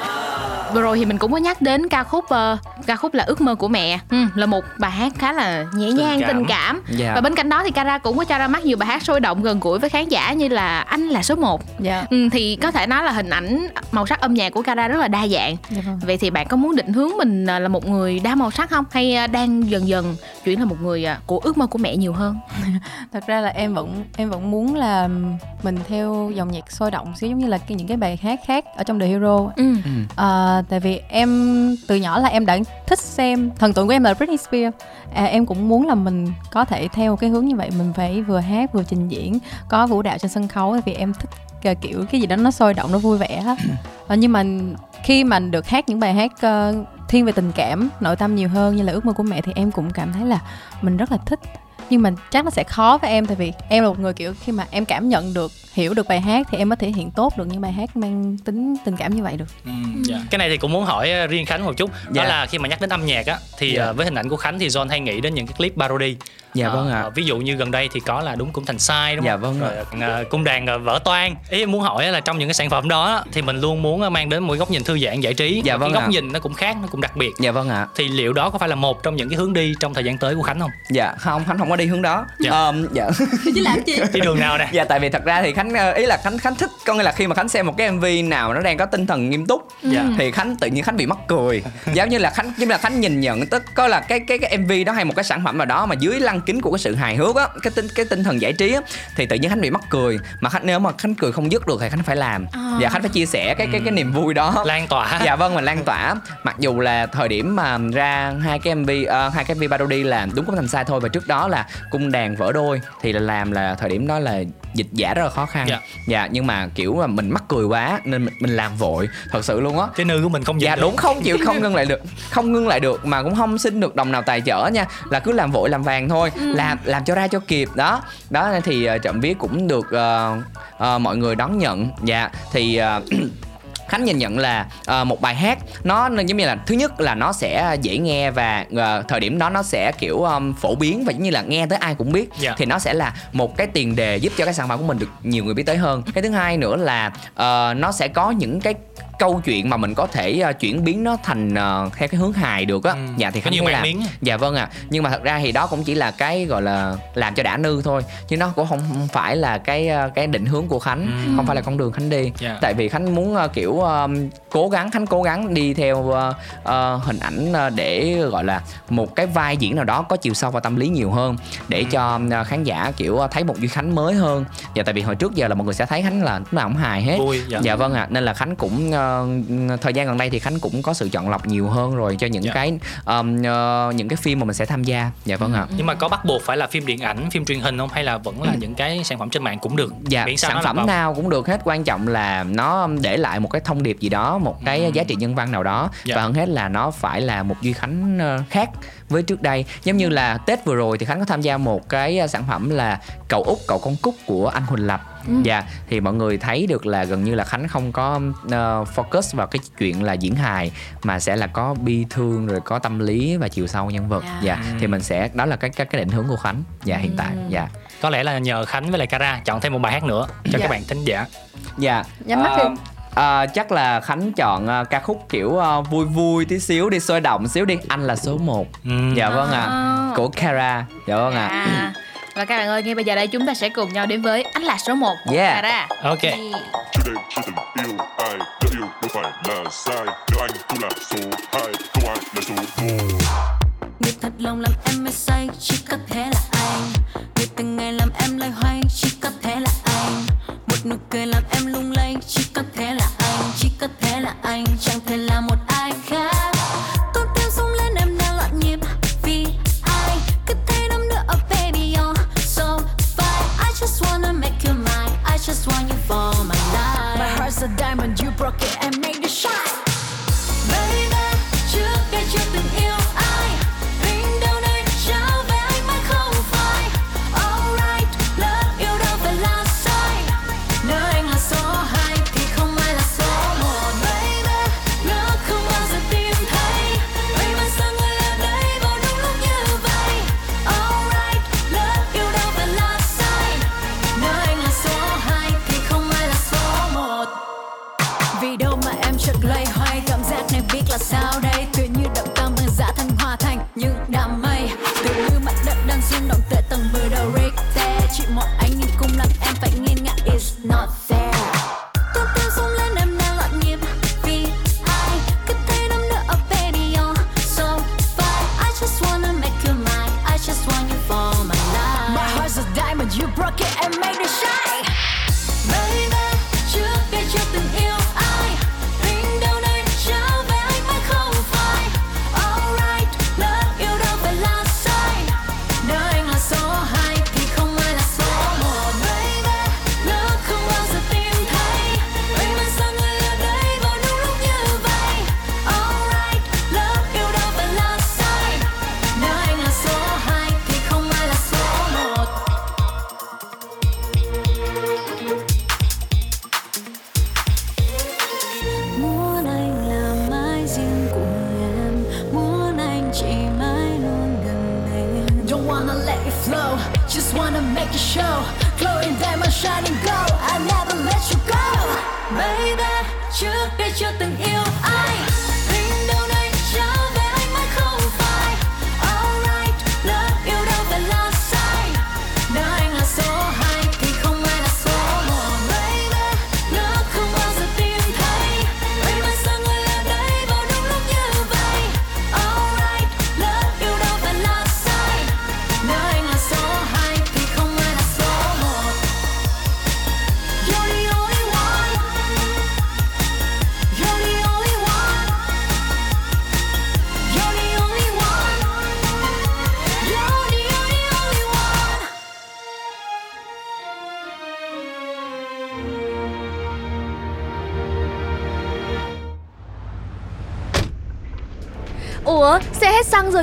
vừa rồi thì mình cũng có nhắc đến ca khúc ờ, ca khúc là ước mơ của mẹ. Ừ, là một bài hát khá là nhẹ nhàng cảm. tình cảm. Dạ. và bên cạnh đó thì Kara cũng có cho ra mắt nhiều bài hát sôi động gần gũi với khán giả như là anh là số 1 dạ. Ừ, thì có thể nói là hình ảnh màu sắc âm nhạc của Kara rất là đa dạng. Dạ vâng. Vậy thì bạn có muốn định hướng mình ờ, là một người đa màu sắc không? Hay ờ, đang dần dần chuyển thành một người của ước mơ của mẹ nhiều hơn? [laughs] Thật ra là em vẫn em vẫn muốn là mình theo dòng nhạc sôi động xíu giống như là những cái bài hát khác ở trong The Hero ừ. À, tại vì em từ nhỏ là em đã thích xem thần tượng của em là Britney Spears à, em cũng muốn là mình có thể theo cái hướng như vậy mình phải vừa hát vừa trình diễn có vũ đạo trên sân khấu tại vì em thích kiểu cái gì đó nó sôi động nó vui vẻ á. [coughs] à, nhưng mà khi mà được hát những bài hát ờ, thiên về tình cảm nội tâm nhiều hơn như là ước mơ của mẹ thì em cũng cảm thấy là mình rất là thích nhưng mà chắc nó sẽ khó với em tại vì em là một người kiểu khi mà em cảm nhận được hiểu được bài hát thì em mới thể hiện tốt được những bài hát mang tính tình cảm như vậy được Ừ, dạ. cái này thì cũng muốn hỏi ờ, riêng khánh một chút đó Dạ. là khi mà nhắc đến âm nhạc á thì Dạ. ờ, với hình ảnh của khánh thì john hay nghĩ đến những cái clip parody Dạ vâng ạ. ví dụ như gần đây thì có là đúng cũng thành sai đúng Dạ không vâng ạ. Rồi, ờ, cung đàn vỡ toan ý em muốn hỏi là trong những cái sản phẩm đó thì mình luôn muốn mang đến một cái góc nhìn thư giãn giải trí Dạ Và vâng cái góc ạ. nhìn nó cũng khác nó cũng đặc biệt dạ vâng ạ thì liệu đó có phải là một trong những cái hướng đi trong thời gian tới của khánh không dạ không khánh không có đi hướng đó. Dạ. Ờm, dạ. Chứ làm gì? [laughs] Đi đường nào nè? Dạ tại vì thật ra thì khánh ờ, ý là khánh khánh thích có nghĩa là khi mà khánh xem một cái mv nào nó đang có tinh thần nghiêm túc Dạ. thì khánh tự nhiên khánh bị mắc cười. Giống như là khánh giống như là khánh nhìn nhận tức có là cái cái cái mv đó hay một cái sản phẩm nào đó mà dưới lăng kính của cái sự hài hước á cái tinh cái tinh thần giải trí á thì tự nhiên khánh bị mắc cười. Mà khánh nếu mà khánh cười không dứt được thì khánh phải làm. Và khánh phải chia sẻ cái cái cái niềm vui đó. Lan tỏa. Dạ vâng mình lan tỏa. Mặc dù là thời điểm mà ra hai cái mv ờ, hai cái mv parody là đúng cũng thành sai thôi. Và trước đó là cung đàn vỡ đôi thì là làm là thời điểm đó là dịch giả rất là khó khăn. Dạ. dạ nhưng mà kiểu là mình mắc cười quá nên mình, mình làm vội thật sự luôn á. Cái nư của mình không dạ dừng được. đúng không chịu không ngưng lại được không ngưng lại được mà cũng không xin được đồng nào tài trợ nha là cứ làm vội làm vàng thôi làm làm cho ra cho kịp đó. Đó thì uh, trộm vía cũng được ờ, ờ, mọi người đón nhận. Dạ thì ờ, Khánh nhìn nhận là ờ, một bài hát nó giống như là thứ nhất là nó sẽ dễ nghe và ờ, thời điểm đó nó sẽ kiểu um, phổ biến và giống như là nghe tới ai cũng biết Dạ. thì nó sẽ là một cái tiền đề giúp cho cái sản phẩm của mình được nhiều người biết tới hơn cái thứ hai nữa là ờ, nó sẽ có những cái câu chuyện mà mình có thể ờ, chuyển biến nó thành ờ, theo cái hướng hài được á Ừ. dạ thì Khánh thấy là miếng. dạ vâng ạ nhưng mà thật ra thì đó cũng chỉ là cái gọi là làm cho đã nư thôi chứ nó cũng không phải là cái ờ, cái định hướng của khánh Ừ. không phải là con đường khánh đi Dạ. tại vì khánh muốn ờ, kiểu ờ, cố gắng khánh cố gắng đi theo ờ, ờ, hình ảnh để gọi là một cái vai diễn nào đó có chiều sâu và tâm lý nhiều hơn để Ừ. cho ờ, khán giả kiểu thấy một duy khánh mới hơn. Và tại vì hồi trước giờ là mọi người sẽ thấy khánh là lúc nào cũng hài hết. Vui, dạ. dạ vâng ạ. Nên là khánh cũng ờ, thời gian gần đây thì khánh cũng có sự chọn lọc nhiều hơn rồi cho những Dạ. cái ờm, ờ, những cái phim mà mình sẽ tham gia. Dạ vâng ạ. Nhưng mà có bắt buộc phải là phim điện ảnh phim truyền hình không? Hay là vẫn là những cái sản phẩm trên mạng cũng được? Dạ Miễn sản phẩm nào cũng được hết. Quan trọng là nó để lại một cái thông điệp gì đó một cái giá trị nhân văn nào đó. Dạ. và hơn hết là nó phải là một duy khánh ờ, khác với trước đây. Giống như là tết vừa rồi thì khánh có tham gia một cái ờ, sản phẩm là cậu út cậu con cúc của anh huỳnh lập. Dạ thì mọi người thấy được là gần như là khánh không có ờ, focus vào cái chuyện là diễn hài mà sẽ là có bi thương rồi có tâm lý và chiều sâu nhân vật. Dạ. dạ thì mình sẽ đó là cái cái cái định hướng của khánh. Dạ hiện tại. Dạ. Có lẽ là nhờ khánh với lại cara chọn thêm một bài hát nữa cho Dạ. các bạn thính giả. Dạ. Nhắm mắt đi ờ, chắc là khánh chọn ờ, ca khúc kiểu ờ, vui vui tí xíu đi sôi động xíu đi anh là số 1 Ừm. dạ vâng ạ À. của Kara dạ vâng ạ À. Và các bạn ơi, ngay bây giờ đây chúng ta sẽ cùng nhau đến với Anh là số 1 Yeah. Cara. ok Chưa đây chưa từng yêu ai Nếu yêu đâu phải là sai Nếu anh cũng là số 2 Không ai là số 1 Người thật lòng làm em mê say chỉ có thể là anh Người từng ngày làm em loay hoay chỉ có thể là anh Một nụ cười làm em lung lay chỉ có thể chẳng thể là một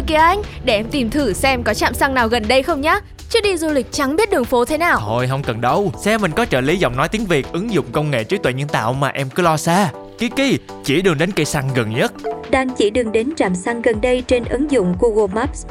rồi kìa anh. Để em tìm thử xem có trạm xăng nào gần đây không nhá. Chứ đi du lịch chẳng biết đường phố thế nào. Thôi không cần đâu. Xe mình có trợ lý giọng nói tiếng Việt ứng dụng công nghệ trí tuệ nhân tạo mà em cứ lo xa. Kiki, chỉ đường đến cây xăng gần nhất. Đang chỉ đường đến trạm xăng gần đây trên ứng dụng Google Maps.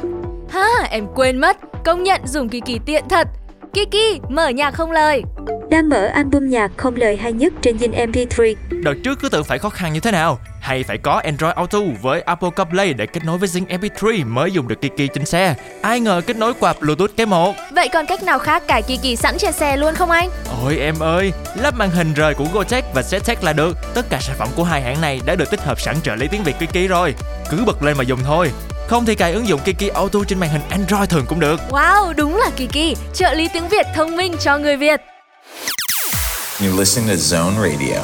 Ha, em quên mất. Công nhận dùng Kiki tiện thật Kiki, mở nhạc không lời. Đang mở album nhạc không lời hay nhất trên Zing MP3. Đợt trước cứ tưởng phải khó khăn như thế nào? Hay phải có Android Auto với Apple CarPlay để kết nối với Zing MP3 mới dùng được Kiki trên xe? Ai ngờ kết nối qua Bluetooth cái một. Vậy còn cách nào khác cài Kiki sẵn trên xe luôn không anh? Ôi em ơi, lắp màn hình rời của Gotech và Zetech là được. Tất cả sản phẩm của hai hãng này đã được tích hợp sẵn trợ lý tiếng Việt Kiki rồi. Cứ bật lên mà dùng thôi Không thì cài ứng dụng Kiki Auto trên màn hình Android thường cũng được Wow, đúng là Kiki Trợ lý tiếng Việt thông minh cho người Việt You're listening to Zone Radio.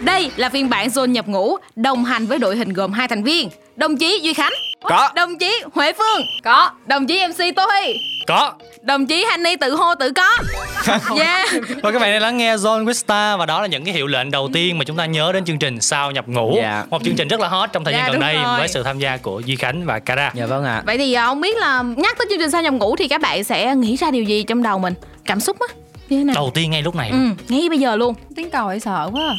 Đây là phiên bản Zone nhập ngũ đồng hành với đội hình gồm hai thành viên. Đồng chí Duy Khánh. Có. Đồng chí Huệ Phương. Có. Đồng chí MC Tô Huy. Có Đồng chí Honey tự hô tự có. [laughs] Yeah. Và các bạn đang lắng nghe Zone with Star và đó là những cái hiệu lệnh đầu tiên mà chúng ta nhớ đến chương trình Sao nhập ngũ. Dạ. Một chương trình rất là hot trong thời gian Dạ, gần đây rồi. với sự tham gia của Duy Khánh và Kara. dạ vâng ạ Vậy thì à, không biết là nhắc tới chương trình sao nhập ngũ thì các bạn sẽ nghĩ ra điều gì trong đầu mình? Cảm xúc á? Như thế nào? Đầu tiên ngay lúc này. Ừ, ngay bây giờ luôn. Tiếng còi sợ quá. à.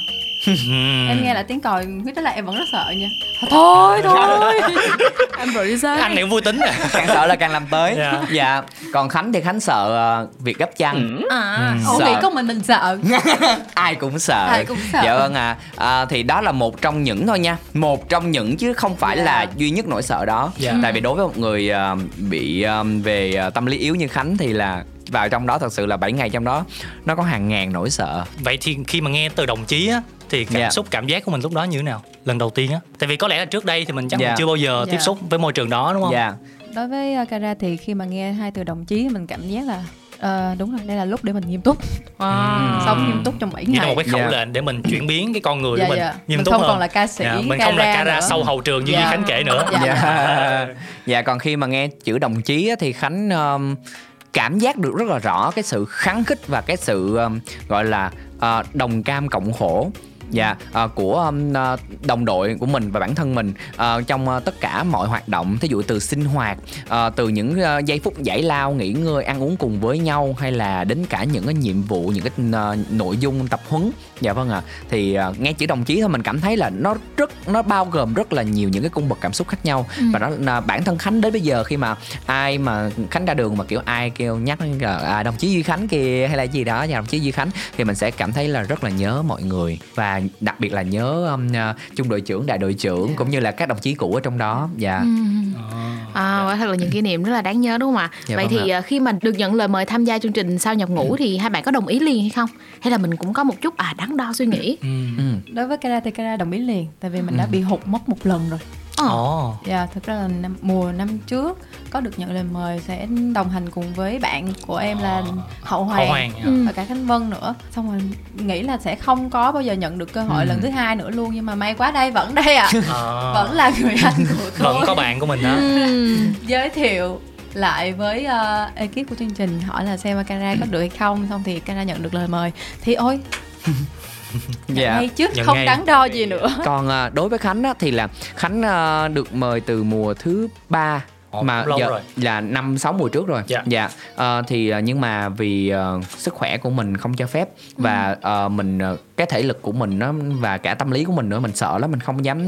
Em nghe là tiếng còi, biết đó là em vẫn rất sợ nha. Thôi thôi. [laughs] Anh producer. Anh này cũng vui tính à. càng sợ là càng làm tới Dạ. dạ còn khánh thì khánh sợ ờ, việc gấp chăn À. Ủa Sợ. nghĩ có mình mình sợ. [laughs] ai cũng sợ Ai cũng sợ. dạ vâng ạ à, thì đó là một trong những thôi nha một trong những chứ không phải Dạ. là duy nhất nỗi sợ đó Dạ. tại vì đối với một người ờ, bị ờ, về tâm lý yếu như khánh thì là vào trong đó thật sự là 7 ngày trong đó nó có hàng ngàn nỗi sợ Vậy thì khi mà nghe từ đồng chí á thì cảm Dạ. xúc cảm giác của mình lúc đó như thế nào? Lần đầu tiên á. Tại vì có lẽ là trước đây thì mình chắc Dạ. mình chưa bao giờ Dạ. tiếp xúc với môi trường đó đúng không? dạ Đối với uh, Kara thì khi mà nghe hai từ đồng chí mình cảm giác là ờ, đúng rồi đây là lúc để mình nghiêm túc Wow. sống nghiêm túc trong 7 Như là ngày một cái khẩu Dạ. lệnh để mình chuyển biến cái con người Dạ, của mình dạ. nghiêm Mình túc không hơn. còn là ca sĩ, Dạ, mình không là Kara Kara nữa. sau hậu trường như Dạ. Duy Khánh kể nữa. Dạ. dạ dạ còn khi mà nghe chữ đồng chí á, thì khánh um, cảm giác được rất là rõ cái sự kháng khích và cái sự um, gọi là uh, đồng cam cộng khổ dạ à, của um, đồng đội của mình và bản thân mình uh, trong uh, tất cả mọi hoạt động thí dụ từ sinh hoạt uh, từ những uh, giây phút giải lao nghỉ ngơi ăn uống cùng với nhau hay là đến cả những cái nhiệm vụ những cái uh, nội dung tập huấn dạ vâng ạ. Thì uh, nghe chữ đồng chí thôi mình cảm thấy là nó rất nó bao gồm rất là nhiều những cái cung bậc cảm xúc khác nhau. Ừ. và đó là bản thân khánh đến bây giờ khi mà ai mà khánh ra đường mà kiểu ai kêu nhắc là, à, đồng chí duy khánh kìa hay là gì đó nhà đồng chí duy khánh thì mình sẽ cảm thấy là rất là nhớ mọi người. Và đặc biệt là nhớ um, uh, trung đội trưởng đại đội trưởng cũng như là các đồng chí cũ ở trong đó. Dạ. Ừ. À, quả thật là những kỷ niệm rất là đáng nhớ đúng không ạ? Dạ Vậy vâng thì ạ. à, khi mà được nhận lời mời tham gia chương trình sao nhập ngũ thì hai bạn có đồng ý liền hay không? Hay là mình cũng có một chút à đắn đo suy nghĩ? Ừ. đối với Kara thì Kara đồng ý liền tại vì mình đã bị hụt mất một lần rồi Ồ. Dạ, thực ra là năm, mùa năm trước có được nhận lời mời sẽ đồng hành cùng với bạn của em là Hậu Hoàng, Hậu Hoàng, dạ. và cả Khánh Vân nữa. Xong rồi nghĩ là sẽ không có bao giờ nhận được cơ hội Ừ. lần thứ hai nữa luôn nhưng mà may quá đây vẫn đây ạ. À. À. vẫn là người anh của [laughs] tôi. Vẫn có bạn của mình đó. Giới thiệu lại với uh, ekip của chương trình hỏi là xem Kara có được hay không xong thì Kara nhận được lời mời thì ôi dạ. ngay chứ Nhận không ngay. đắn đo gì nữa. Còn à, đối với khánh á, thì là khánh à, được mời từ mùa thứ ba Ồ, mà lâu giờ rồi. là năm sáu mùa trước rồi. Dạ. dạ. Ờ, thì ờ, nhưng mà vì ờ, sức khỏe của mình không cho phép và ờ, mình cái thể lực của mình nó và cả tâm lý của mình nữa mình sợ lắm mình không dám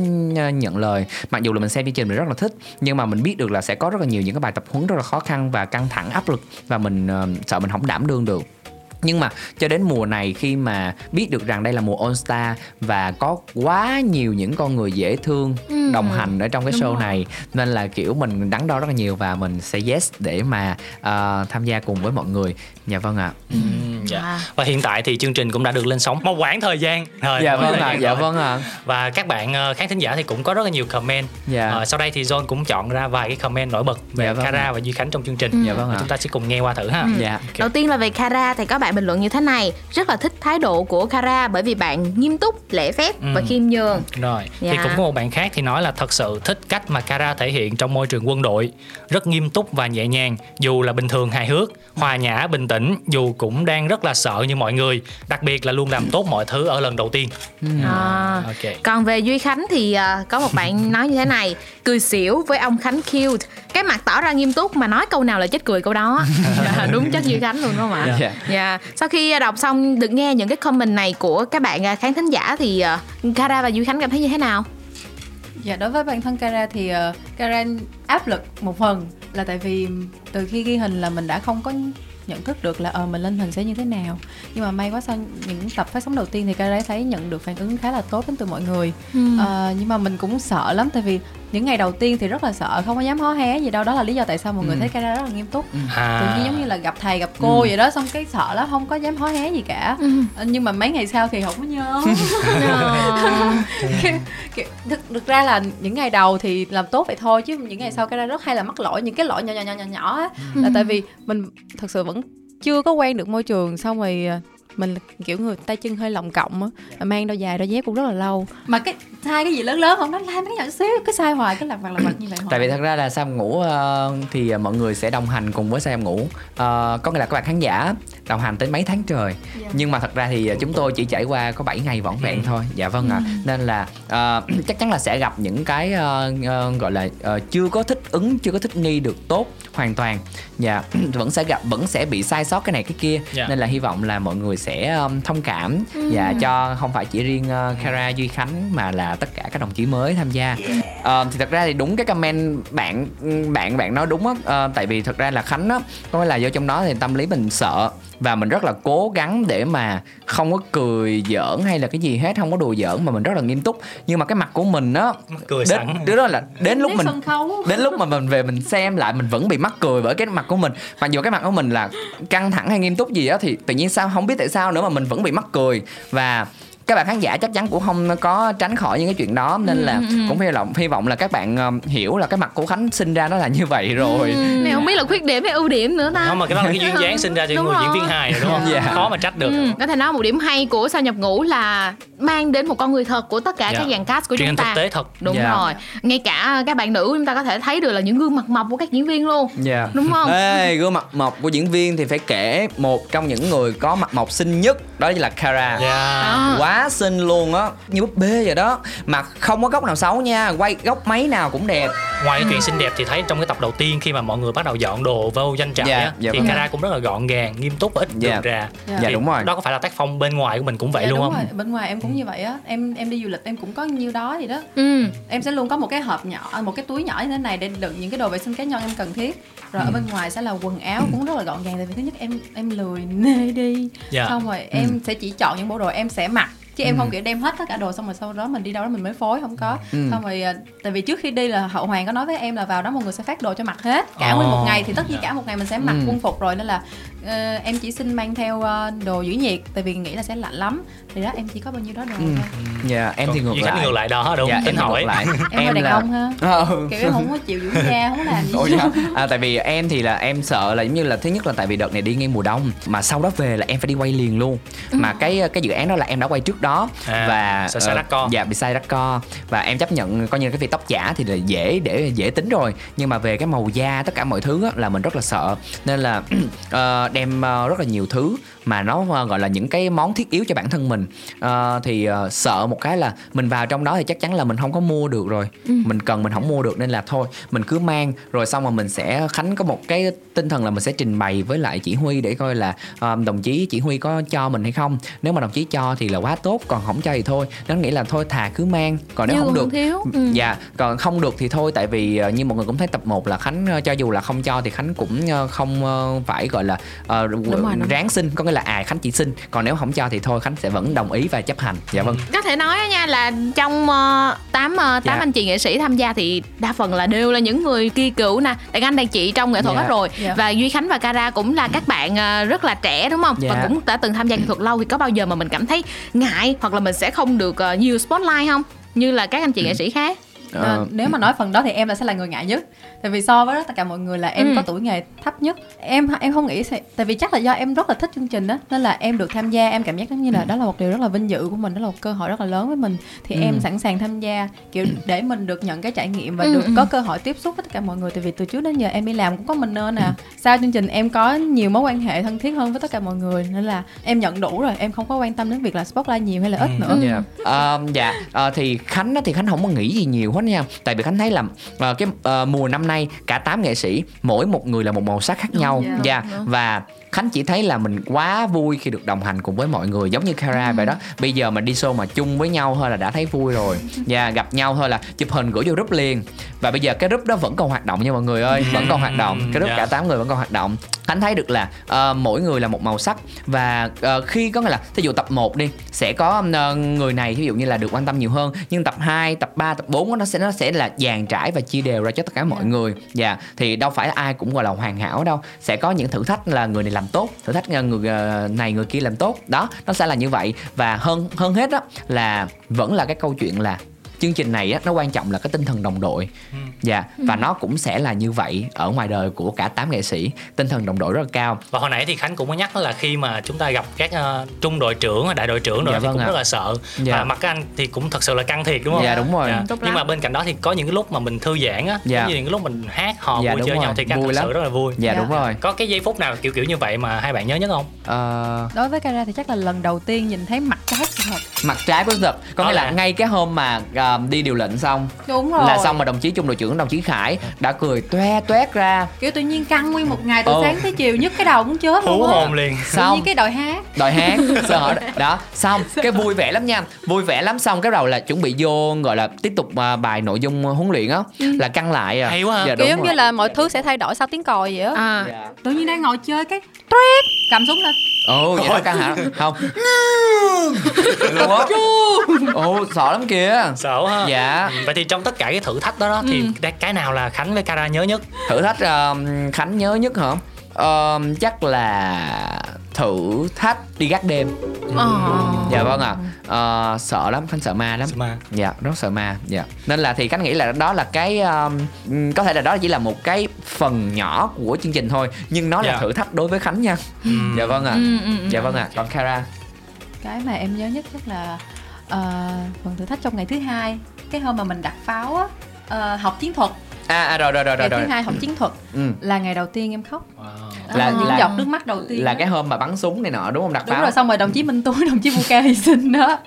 nhận lời. Mặc dù là mình xem chương trình mình rất là thích nhưng mà mình biết được là sẽ có rất là nhiều những cái bài tập huấn rất là khó khăn và căng thẳng áp lực và mình ờ, sợ mình không đảm đương được nhưng mà cho đến mùa này khi mà biết được rằng đây là mùa All Star và có quá nhiều những con người dễ thương Ừ. đồng hành ở trong cái Đúng show rồi. này nên là kiểu mình đắn đo rất là nhiều và mình sẽ yes để mà ờ, tham gia cùng với mọi người dạ vâng ạ Ừ, dạ. Và hiện tại thì chương trình cũng đã được lên sóng một quãng thời gian. Rồi, dạ vâng thời ạ dạ rồi. vâng ạ Và các bạn ờ, khán thính giả thì cũng có rất là nhiều comment. Dạ. Ờ, sau đây thì John cũng chọn ra vài cái comment nổi bật về Dạ vâng Kara và Duy Khánh trong chương trình. Ừ. Dạ vâng Và ạ. Chúng ta sẽ cùng nghe qua thử ha. Ừ. dạ Đầu tiên là về Kara thì có bạn bình luận như thế này Rất là thích thái độ của Kara bởi vì bạn nghiêm túc, lễ phép và Ừ. khiêm nhường Rồi, thì Dạ. cũng có một bạn khác thì nói là thật sự thích cách mà Kara thể hiện trong môi trường quân đội, rất nghiêm túc và nhẹ nhàng, dù là bình thường hài hước, hòa nhã bình tĩnh, dù cũng đang rất là sợ như mọi người, đặc biệt là luôn làm tốt mọi thứ ở lần đầu tiên. à. Ok. Còn về Duy Khánh thì à, có một bạn [laughs] nói như thế này Cười xỉu với ông Khánh cute Cái mặt tỏ ra nghiêm túc mà nói câu nào là chết cười câu đó [laughs] Dạ, Đúng chất Duy Khánh luôn đúng không ạ Dạ. Dạ. Sau khi à, đọc xong được nghe những cái comment này của các bạn à, khán thính giả thì à, Kara và Duy Khánh cảm thấy như thế nào? Dạ đối với bản thân Kara thì uh, Kara áp lực một phần là tại vì từ khi ghi hình là mình đã không có nhận thức được là ờ mình lên hình sẽ như thế nào nhưng mà may quá sau những tập phát sóng đầu tiên thì Kara thấy nhận được phản ứng khá là tốt đến từ mọi người Ừ. Ờ, nhưng mà mình cũng sợ lắm tại vì những ngày đầu tiên thì rất là sợ không có dám hó hé gì đâu đó là lý do tại sao mọi người Ừ. thấy Kara rất là nghiêm túc À. tự nhiên giống như là gặp thầy gặp cô Ừ. vậy đó xong cái sợ lắm không có dám hó hé gì cả Ừ. Nhưng mà mấy ngày sau thì không có nhớ [laughs] [laughs] thực, thực ra là những ngày đầu thì làm tốt vậy thôi chứ những ngày sau cái ra rất hay là mắc lỗi những cái lỗi nhỏ nhỏ nhỏ nhỏ nhỏ á là Ừ. tại vì mình thật sự vẫn chưa có quen được môi trường xong rồi à, mình kiểu người tay chân hơi lồng cộng á mà mang đôi giày đôi dép cũng rất là lâu. Mà cái sai cái gì lớn lớn không? Nói lai mấy nhỏ xíu cái sai hoài cái lặt vặt lặt vặt như vậy tại vì hoài. thật ra là sao em ngủ ờ, thì mọi người sẽ đồng hành cùng với sao em ngủ. Ờ, có nghĩa là các bạn khán giả đồng hành tới mấy tháng trời. Dạ. nhưng mà thật ra thì chúng tôi chỉ trải qua có 7 ngày vỏn vẹn thôi. Dạ vâng ạ. Nên là ờ, [clears throat] chắc chắn là sẽ gặp những cái ờ, gọi là ờ, chưa có thích ứng chưa có thích nghi được tốt hoàn toàn dạ [clears throat] vẫn sẽ gặp vẫn sẽ bị sai sót cái này cái kia Dạ. nên là hy vọng là mọi người sẽ um, thông cảm Ừ. và cho không phải chỉ riêng uh, Kara Duy Khánh mà là tất cả các đồng chí mới tham gia Ờ, thì thật ra thì đúng cái comment bạn bạn bạn nói đúng á Ờ, tại vì thật ra là Khánh á có nghĩa là do trong đó thì tâm lý mình sợ và mình rất là cố gắng để mà không có cười giỡn hay là cái gì hết không có đùa giỡn mà mình rất là nghiêm túc nhưng mà cái mặt của mình á cười đến, sẵn. đứa đó là đến lúc mình đến lúc mà mình về mình xem lại mình vẫn bị mắc cười bởi cái mặt của mình. Mặc dù cái mặt của mình là căng thẳng hay nghiêm túc gì á, thì tự nhiên sao, không biết tại sao nữa mà mình vẫn bị mắc cười. Và các bạn khán giả chắc chắn cũng không có tránh khỏi những cái chuyện đó nên là Ừ, ừ, ừ. cũng hy vọng hy vọng là các bạn ờ, hiểu là cái mặt của Khánh sinh ra nó là như vậy rồi Này không biết là khuyết điểm hay ưu điểm nữa ta Không mà cái đó là cái duyên dáng sinh ra cho Đúng người diễn rồi. viên hài rồi đúng không? [laughs] Dạ. Khó mà trách được. Ừ, có thể nói một điểm hay của sao nhập ngũ là mang đến một con người thật của tất cả Dạ. các dàn cast của chúng ta thực tế thật. đúng Dạ. rồi ngay cả các bạn nữ chúng ta có thể thấy được là những gương mặt mộc của các diễn viên luôn Dạ. Đúng không? Ê, gương mặt mộc của diễn viên thì phải kể một trong những người có mặt mộc xinh nhất đó là Kara. Dạ. Đó. Quá xinh luôn á, như búp bê vậy đó. Mà không có góc nào xấu nha, quay góc máy nào cũng đẹp. Ngoài cái chuyện xinh đẹp thì thấy trong cái tập đầu tiên khi mà mọi người bắt đầu dọn đồ vô danh trại Dạ, á, dạ thì vâng. Kara cũng rất là gọn gàng, nghiêm túc và ít Dạ. đường ra. Dạ. Dạ Thì đúng rồi. Đó có phải là tác phong bên ngoài của mình cũng vậy Dạ, luôn đúng không? rồi bên ngoài em cũng như vậy á em em đi du lịch em cũng có nhiêu đó gì đó ừ em sẽ luôn có một cái hộp nhỏ một cái túi nhỏ như thế này để đựng những cái đồ vệ sinh cá nhân em cần thiết rồi Ừ. ở bên ngoài sẽ là quần áo cũng rất là gọn gàng tại vì thứ nhất em em lười nê đi Dạ. xong rồi em sẽ chỉ chọn những bộ đồ em sẽ mặc chứ em không kiểu đem hết tất cả đồ xong rồi sau đó mình đi đâu đó mình mới phối không có Ừ. xong rồi à, tại vì trước khi đi là hậu hoàng có nói với em là vào đó mọi người sẽ phát đồ cho mặc hết cả nguyên một Ồ. ngày thì tất nhiên cả một ngày mình sẽ mặc Ừ. quân phục rồi nên là ờ, em chỉ xin mang theo ờ, đồ giữ nhiệt tại vì nghĩ là sẽ lạnh lắm thì đó em chỉ có bao nhiêu đó đồ Ừ. thôi Dạ, em thì Còn ngược Duy Khánh lại. ngược lại đó đúng Dạ, em tính thì ngược hỏi. lại. em, đàn là- ông ha Ờ. [laughs] kiểu em không có chịu dưỡng da không có làm gì hết. dạ. [laughs] à, tại vì em thì là em sợ là giống như là thứ nhất là tại vì đợt này đi ngay mùa đông mà sau đó về là em phải đi quay liền luôn mà cái cái dự án đó là em đã quay trước đó À, và sợ sai ờ, đắt co. dạ bị sai co và em chấp nhận coi như là cái việc tóc giả thì là dễ để dễ tính rồi nhưng mà về cái màu da tất cả mọi thứ á, là mình rất là sợ nên là [clears throat] ờ, đem ờ, rất là nhiều thứ mà nó ờ, gọi là những cái món thiết yếu cho bản thân mình Ờ, thì ờ, sợ một cái là mình vào trong đó thì chắc chắn là mình không có mua được rồi Ừ. mình cần mình không mua được nên là thôi mình cứ mang rồi xong rồi mình sẽ khánh có một cái tinh thần là mình sẽ trình bày với lại chỉ huy để coi là ờ, đồng chí chỉ huy có cho mình hay không nếu mà đồng chí cho thì là quá tốt còn không cho thì thôi nó nghĩ là thôi thà cứ mang còn nếu Như không được thiếu. Ừ. dạ còn không được thì thôi tại vì ờ, như mọi người cũng thấy tập 1 là khánh ờ, cho dù là không cho thì khánh cũng ờ, không ờ, phải gọi là ờ, rồi, đúng. ráng xin có nghĩa là à khánh chỉ xin còn nếu không cho thì thôi khánh sẽ vẫn đồng ý và chấp hành. Dạ vâng. Có thể nói nha là trong uh, 8 tám Dạ. anh chị nghệ sĩ tham gia thì đa phần là đều là những người kỳ cựu nè. Đàn anh đàn chị trong nghệ thuật Dạ. hết rồi. Dạ. và duy khánh và cara cũng là các bạn ờ, rất là trẻ đúng không? Dạ. và cũng đã từng tham gia nghệ thuật lâu thì có bao giờ mà mình cảm thấy ngại hoặc là mình sẽ không được ờ, nhiều spotlight không? Như là các anh chị nghệ sĩ khác Ờ, nếu mà nói phần đó thì em là sẽ là người ngại nhất. Tại vì so với tất cả mọi người là em Ừ. có tuổi nghề thấp nhất. Em em không nghĩ sẽ tại vì chắc là do em rất là thích chương trình đó nên là em được tham gia em cảm giác giống như là đó là một điều rất là vinh dự của mình đó là một cơ hội rất là lớn với mình. Thì Ừ. em sẵn sàng tham gia kiểu để mình được nhận cái trải nghiệm và Ừ, được ừ. có cơ hội tiếp xúc với tất cả mọi người. Tại vì từ trước đến giờ em đi làm cũng có mình nên à. Sau chương trình em có nhiều mối quan hệ thân thiết hơn với tất cả mọi người nên là em nhận đủ rồi. Em không có quan tâm đến việc là spotlight nhiều hay là ít nữa. Dạ, Ờ, dạ. Ờ, thì Khánh thì Khánh không có nghĩ gì nhiều hết nha. Tại vì Khánh thấy là ờ, cái ờ, mùa năm nay cả 8 nghệ sĩ mỗi một người là một màu sắc khác nhau. Dạ, dạ. Đúng. và Khánh chỉ thấy là mình quá vui khi được đồng hành cùng với mọi người giống như Kara vậy đó. Bây giờ mà đi show mà chung với nhau thôi là đã thấy vui rồi. Dạ gặp nhau thôi là chụp hình gửi vô group liền. Và bây giờ cái group đó vẫn còn hoạt động nha mọi người ơi vẫn còn hoạt động. Cái group Dạ. cả 8 người vẫn còn hoạt động. Khánh thấy được là ờ, mỗi người là một màu sắc. Và ờ, khi có nghĩa là thí dụ tập 1 đi sẽ có ờ, người này ví dụ như là được quan tâm nhiều hơn. Nhưng tập 2, tập 3, tập 4 nó sẽ nó sẽ là dàn trải và chia đều ra cho tất cả mọi người. Dạ thì đâu phải ai cũng gọi là hoàn hảo đâu. Sẽ có những thử thách là người này làm tốt, thử thách ờ, người ờ, này người kia làm tốt. Đó, nó sẽ là như vậy và hơn hơn hết đó là vẫn là cái câu chuyện là chương trình này á, nó quan trọng là cái tinh thần đồng đội dạ và nó cũng sẽ là như vậy ở ngoài đời của cả 8 nghệ sĩ tinh thần đồng đội rất là cao và hồi nãy thì khánh cũng có nhắc đó là khi mà chúng ta gặp các ờ, trung đội trưởng đại đội trưởng rồi Dạ thì vâng cũng ạ. rất là sợ Dạ. và mặt các anh thì cũng thật sự là căng thiệt đúng không Dạ, đúng rồi. Tốt nhưng lắm. mà bên cạnh đó thì có những cái lúc mà mình thư giãn á Dạ. giống như những cái lúc mình hát hò Dạ, vui chơi rồi. nhau thì các anh Vui thật lắm. sự rất là vui dạ Dạ. đúng rồi có cái giây phút nào kiểu kiểu như vậy mà hai bạn nhớ nhất không Ờ, đối với Kara thì chắc là lần đầu tiên nhìn thấy mặt trái sự thật mặt trái của thật có nghĩa là là- ngay cái hôm mà đi điều lệnh xong. Đúng rồi. là xong mà đồng chí trung đội trưởng đồng chí khải đã cười toe toét ra. Kiểu tự nhiên căng nguyên một ngày từ Ồ. sáng tới chiều nhức cái đầu cũng chết hú hồn liền. Tự xong. nhiên cái đội hát. Đòi hát [laughs] sợ đó xong. Cái vui vẻ lắm nha. Vui vẻ lắm xong cái đầu là chuẩn bị vô gọi là tiếp tục à, bài nội dung huấn luyện á. Là căng lại à. Hay quá dạ, kiểu đúng giống rồi. như là mọi thứ sẽ thay đổi sau tiếng còi vậy á. À, Dạ. tự nhiên đang ngồi chơi cái tuyết cầm súng lên ồ vậy đó căng hả? Không. Luôn á? Ồ sợ lắm kìa. Sợ ha. Dạ. Ừ, vậy thì trong tất cả cái thử thách đó, đó thì cái- cái nào là khánh với cara nhớ nhất? Thử thách ờ, khánh nhớ nhất hả Ờ, chắc là thử thách đi gác đêm. Ờ. dạ vâng ạ. Ờ, sợ lắm khánh sợ ma lắm. Sợ ma. dạ rất sợ ma. Dạ. Nên là thì khánh nghĩ là đó là cái um, có thể là đó chỉ là một cái phần nhỏ của chương trình thôi nhưng nó là Dạ. thử thách đối với khánh nha. Dạ vâng ạ. Ừ, ừ, ừ. dạ vâng ạ. Còn kara? Cái mà em nhớ nhất chắc là ờ, phần thử thách trong ngày thứ hai cái hôm mà mình đặt pháo á ờ, học chiến thuật à, à rồi rồi rồi rồi ngày rồi thứ hai học chiến thuật. Ừ. là ngày đầu tiên em khóc. Là- Ờ, những là- giọt nước mắt đầu tiên là á. cái hôm mà bắn súng này nọ đúng không? Đặt đúng pháo. rồi xong rồi đồng chí minh tú đồng chí vu ca hy sinh đó.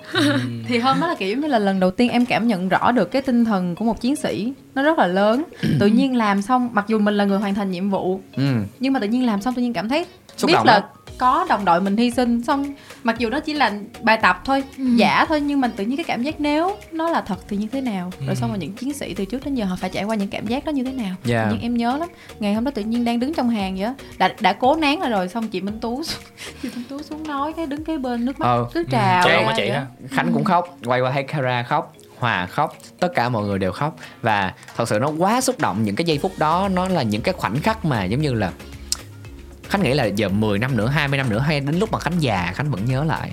Thì hôm đó là kiểu như là lần đầu tiên em cảm nhận rõ được cái tinh thần của một chiến sĩ. Nó rất là lớn. Tự nhiên làm xong mặc dù mình là người hoàn thành nhiệm vụ ừ. nhưng mà tự nhiên làm xong tự nhiên cảm thấy Xúc biết động là lắm. có đồng đội mình hy sinh. Xong mặc dù nó chỉ là bài tập thôi Ừ. giả thôi nhưng mà tự nhiên cái cảm giác nếu nó là thật thì như thế nào Ừ. rồi xong rồi những chiến sĩ từ trước đến giờ họ phải trải qua những cảm giác đó như thế nào Dạ. tự nhiên em nhớ lắm ngày hôm đó tự nhiên đang đứng trong hàng vậy á đã, đã cố nén rồi rồi xong chị Minh Tú [laughs] chị Minh Tú xuống nói cái đứng kế bên nước mắt Ờ. cứ trào mà chị đó. khánh cũng khóc quay qua thấy kara khóc hòa khóc tất cả mọi người đều khóc và thật sự nó quá xúc động những cái giây phút đó nó là những cái khoảnh khắc mà giống như là khánh nghĩ là giờ 10 năm nữa 20 năm nữa hay đến lúc mà khánh già khánh vẫn nhớ lại.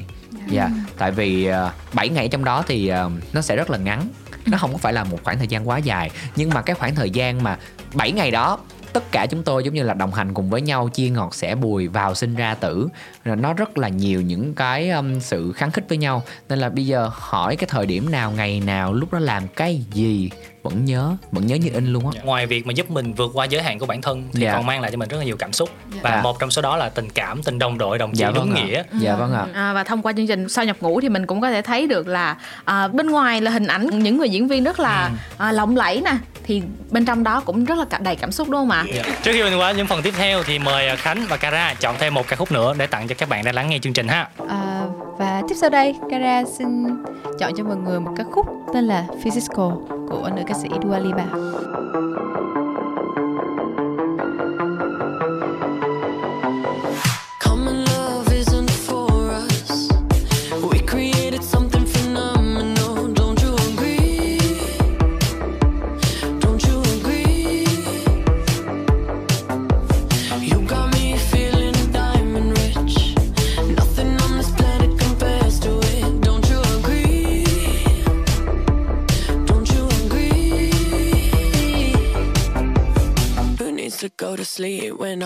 Dạ. Tại vì uh, 7 ngày trong đó thì ờ, nó sẽ rất là ngắn. Nó không có phải là một khoảng thời gian quá dài. Nhưng mà cái khoảng thời gian mà 7 ngày đó tất cả chúng tôi giống như là đồng hành cùng với nhau chia ngọt sẻ bùi vào sinh ra tử. Rồi nó rất là nhiều những cái um, sự kháng khích với nhau. Nên là bây giờ hỏi cái thời điểm nào ngày nào lúc đó làm cái gì vẫn nhớ vẫn nhớ như in luôn á ngoài việc mà giúp mình vượt qua giới hạn của bản thân thì Dạ. còn mang lại cho mình rất là nhiều cảm xúc và Dạ. một trong số đó là tình cảm tình đồng đội đồng chí Dạ đúng ạ. nghĩa dạ vâng ạ À, và thông qua chương trình sau nhập ngũ thì mình cũng có thể thấy được là à, bên ngoài là hình ảnh những người diễn viên rất là à, lộng lẫy nè thì bên trong đó cũng rất là đầy cảm xúc đúng không ạ? Dạ. Trước khi mình qua những phần tiếp theo thì mời à, Khánh và Cara chọn thêm một ca khúc nữa để tặng cho các bạn đang lắng nghe chương trình ha. À, và tiếp sau đây, Kara xin chọn cho mọi người một ca khúc tên là Physical của nữ ca kasih dua libah.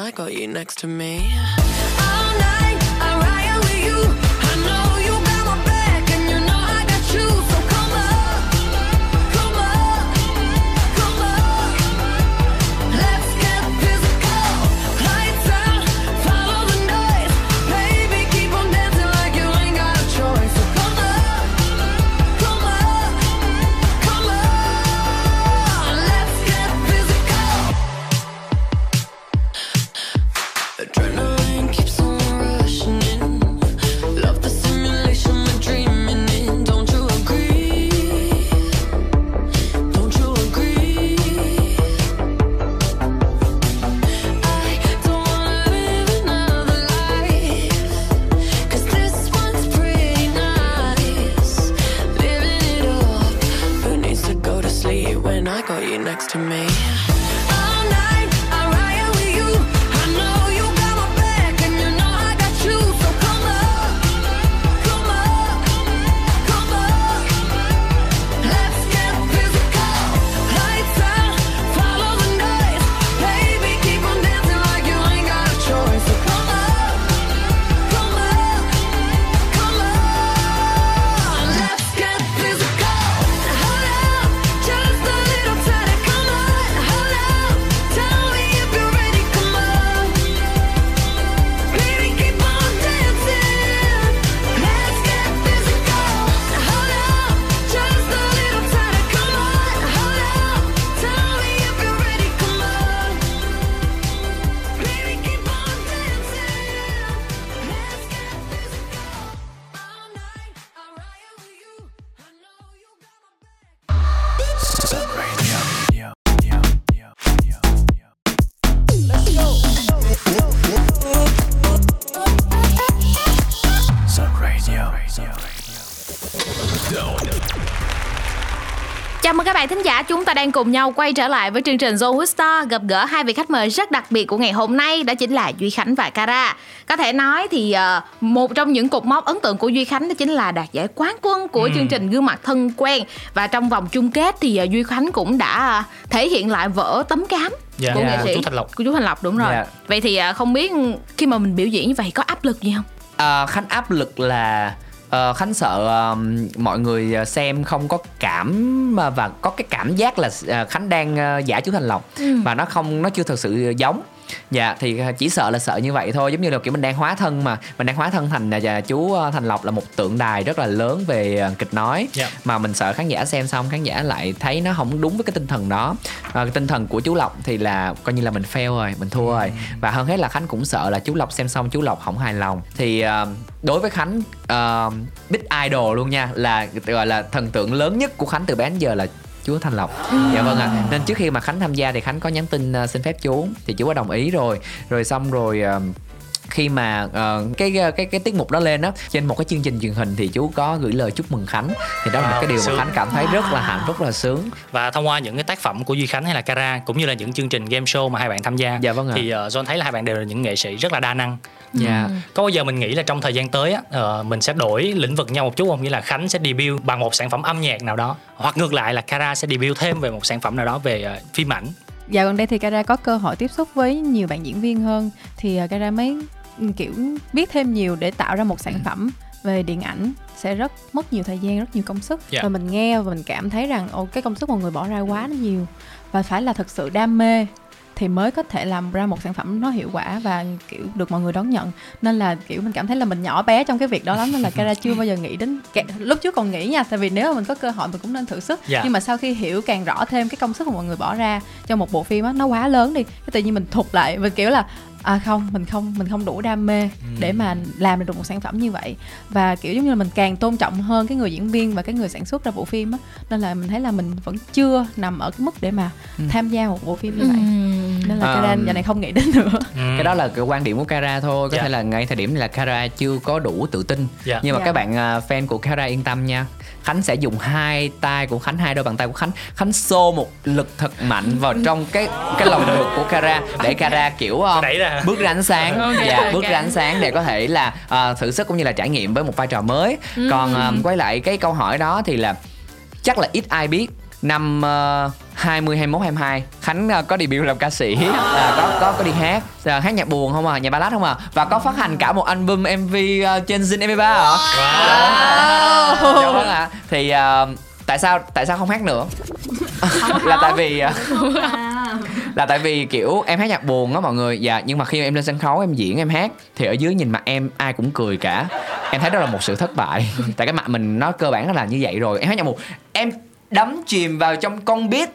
I got you next to me? Đang cùng nhau quay trở lại với chương trình Zone with Star gặp gỡ hai vị khách mời rất đặc biệt của ngày hôm nay đó chính là Duy Khánh và Cara. Có thể nói thì ờ, một trong những cột mốc ấn tượng của Duy Khánh đó chính là đạt giải quán quân của Ừ. chương trình Gương mặt thân quen và trong vòng chung kết thì ờ, Duy Khánh cũng đã thể hiện lại vở tấm cám Dạ, của dạ, nghệ của sĩ chú Thành Lộc. của chú Thành Lộc đúng rồi. Dạ. Vậy thì ờ, không biết khi mà mình biểu diễn như vậy có áp lực gì không? À, Khánh áp lực là ờ, Khánh sợ ờ, mọi người ờ, xem không có cảm và có cái cảm giác là Khánh đang giả chú Thành Lộc Ừ. và nó không nó chưa thực sự giống dạ thì ờ, chỉ sợ là sợ như vậy thôi. Giống như là kiểu mình đang hóa thân mà. Mình đang hóa thân thành là chú ờ, Thành Lộc là một tượng đài rất là lớn về kịch nói. Dạ. mà mình sợ khán giả xem xong khán giả lại thấy nó không đúng với cái tinh thần đó. Ờ, cái tinh thần của chú Lộc thì là coi như là mình fail rồi mình thua rồi. Và hơn hết là Khánh cũng sợ là chú Lộc xem xong chú Lộc không hài lòng. Thì ờ, đối với Khánh uh, big idol luôn nha là gọi là thần tượng lớn nhất của Khánh từ bé đến giờ là chú Thanh Lộc dạ vâng ạ nên trước khi mà Khánh tham gia thì Khánh có nhắn tin ờ, xin phép chú thì chú có đồng ý rồi rồi xong rồi ờ, khi mà ờ, cái cái cái tiết mục đó lên á trên một cái chương trình truyền hình thì chú có gửi lời chúc mừng Khánh thì đó là một cái điều mà. Khánh cảm thấy rất là hạnh phúc rất là sướng Và thông qua những cái tác phẩm của Duy Khánh hay là Cara cũng như là những chương trình game show mà hai bạn tham gia Dạ vâng ạ. thì uh, John thấy là hai bạn đều là những nghệ sĩ rất là đa năng. Dạ. Có bao giờ mình nghĩ là trong thời gian tới á, ờ, mình sẽ đổi lĩnh vực nhau một chút không? Nghĩa là Khánh sẽ debut bằng một sản phẩm âm nhạc nào đó hoặc ngược lại là Cara sẽ debut thêm về một sản phẩm nào đó về ờ, phim ảnh. dạo gần đây thì Kara có cơ hội tiếp xúc với nhiều bạn diễn viên hơn thì uh, Kara mới ừ, kiểu biết thêm nhiều để tạo ra một sản phẩm về điện ảnh sẽ rất mất nhiều thời gian rất nhiều công sức Dạ. và mình nghe và mình cảm thấy rằng ô cái công sức mọi người bỏ ra quá nó nhiều và phải là thực sự đam mê thì mới có thể làm ra một sản phẩm nó hiệu quả và kiểu được mọi người đón nhận nên là kiểu mình cảm thấy là mình nhỏ bé trong cái việc đó lắm nên là Kara chưa [laughs] bao giờ nghĩ đến lúc trước còn nghĩ nha tại vì nếu mà mình có cơ hội mình cũng nên thử sức Dạ. nhưng mà sau khi hiểu càng rõ thêm cái công sức mà mọi người bỏ ra cho một bộ phim á nó quá lớn đi cái tự nhiên mình thụt lại mình kiểu là à không mình không mình không đủ đam mê để mà làm được một sản phẩm như vậy. Và kiểu giống như là mình càng tôn trọng hơn cái người diễn viên và cái người sản xuất ra bộ phim á nên là mình thấy là mình vẫn chưa nằm ở cái mức để mà tham gia một bộ phim như vậy. Nên là. Kara giờ này không nghĩ đến nữa. Cái đó là cái quan điểm của Kara thôi. Có Dạ. thể là ngay thời điểm này là Kara chưa có đủ tự tin. Dạ. nhưng mà Dạ. các bạn à, fan của Kara yên tâm nha Khánh sẽ dùng hai tay của Khánh hai đôi bàn tay của Khánh. Khánh xô một lực thật mạnh vào trong cái cái lòng ngực của Kara để Kara kiểu ra. hả? bước ra ánh sáng. Ok, dạ ok. bước ra ánh sáng để có thể là ờ, thử sức cũng như là trải nghiệm với một vai trò mới. Còn ờ, quay lại cái câu hỏi đó thì là chắc là ít ai biết năm uh, 20 21 22 Khánh ờ, có debut làm ca sĩ. À, có có có đi hát. À, hát nhạc buồn không à nhạc ballad không à. Và có phát hành cả một album MV ờ, trên Zin MP3 hả Wow. dạ vâng ạ. Thì ờ, tại sao tại sao không hát nữa? [laughs] Là tại vì ờ, là tại vì kiểu em hát nhạc buồn á mọi người. Dạ nhưng mà khi em lên sân khấu em diễn em hát thì ở dưới nhìn mặt em ai cũng cười cả. Em thấy đó là một sự thất bại. Tại cái mặt mình nó cơ bản nó là như vậy rồi. Em hát nhạc buồn. Em đắm chìm vào trong con beat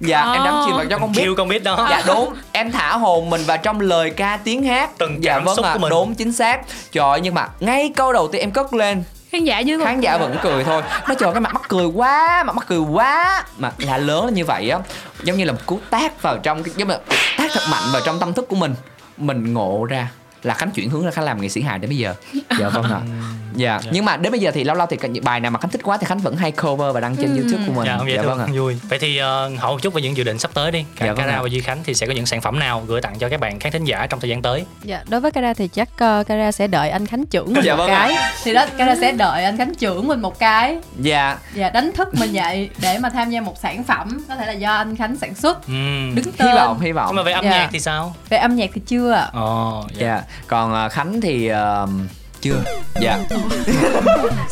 dạ em đắm chìm vào trong con beat Kêu con biết đó. Dạ đúng. Em thả hồn mình vào trong lời ca tiếng hát. Từng dạ cảm vâng xúc ạ của mình. đúng chính xác. Trời ơi, nhưng mà ngay câu đầu tiên em cất lên. Khán giả dưới khán giả vẫn cười thôi. Nó trời cái mặt mắc cười quá mặt mắc cười quá. Mà là lớn lên như vậy á giống như là một cú tát vào trong cái giống như là tát thật mạnh vào trong tâm thức của mình. Mình ngộ ra là khánh chuyển hướng ra khánh làm nghệ sĩ hài đến bây giờ. Dạ vâng ạ [laughs] dạ nhưng mà đến bây giờ thì lâu lâu thì những bài nào mà khánh thích quá thì khánh vẫn hay cover và đăng trên youtube của mình Dạ, dạ thương, vâng ạ vui. Vậy thì uh, hỏi một chút về những dự định sắp tới đi. Cả Dạ, vâng Cara ạ. và Duy Khánh thì sẽ có những sản phẩm nào gửi tặng cho các bạn khán thính giả trong thời gian tới? Dạ, đối với Kara thì chắc uh, Kara sẽ đợi anh Khánh trưởng mình Dạ một vâng ạ. cái. Thì đó Kara sẽ đợi anh Khánh trưởng mình một cái dạ và đánh thức mình dậy để mà tham gia một sản phẩm có thể là do anh Khánh sản xuất. Ừm. Đứng tên. hy vọng hy vọng Nhưng mà về âm Dạ. nhạc thì sao? Về âm nhạc thì chưa ạ. Ồ, dạ. dạ còn ờ, khánh thì ờ, chưa dạ [laughs]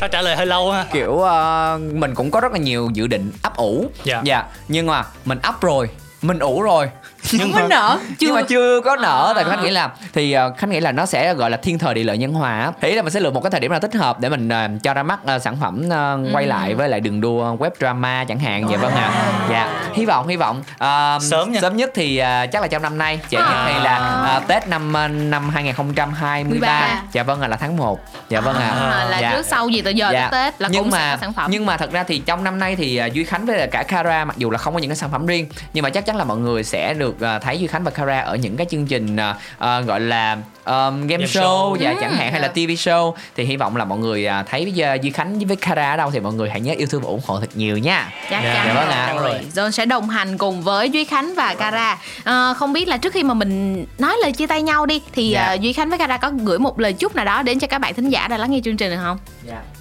Sao trả lời hơi lâu ha? kiểu ờ, mình cũng có rất là nhiều dự định ấp ủ Dạ. dạ nhưng mà mình ấp rồi mình ủ rồi nhưng Mới nở. nhưng mà chưa. có nở tại khánh nghĩ là thì ờ, khánh nghĩ là nó sẽ gọi là thiên thời địa lợi nhân hòa ý là mình sẽ lựa một cái thời điểm nào thích hợp để mình ờ, cho ra mắt ờ, sản phẩm ờ, quay lại với lại đường đua web drama chẳng hạn. Dạ vâng ạ. Dạ. Hy vọng hy vọng. Ờ, Sớm nha. sớm nhất thì ờ, chắc là trong năm nay. Trễ nhất thì là ờ, tết năm ờ, năm 2023 13. dạ vâng ạ là tháng 1 dạ vâng ạ. À, là Dạ. trước sau gì từ giờ Dạ. tới tết là nhưng cũng mà sẽ có sản phẩm. nhưng mà thật ra thì trong năm nay thì à, Duy Khánh với cả Kara mặc dù là không có những cái sản phẩm riêng nhưng mà chắc chắn là mọi người sẽ được à, thấy Duy Khánh và Kara ở những cái chương trình à, à, gọi là um, game, Game show, show. và Ừ. chẳng hạn hay là TV show thì hy vọng là mọi người thấy với à, Duy Khánh với Kara ở đâu thì mọi người hãy nhớ yêu thương và ủng hộ thật nhiều nha. chắc Dạ, chắn dạ vâng ạ. rồi John sẽ đồng hành cùng với Duy Khánh và Cara à, không biết là trước khi mà mình nói lời chia tay nhau đi thì Dạ. à, Duy Khánh với Cara có gửi một lời chúc nào đó đến cho các bạn thính giả đang lắng nghe chương trình được không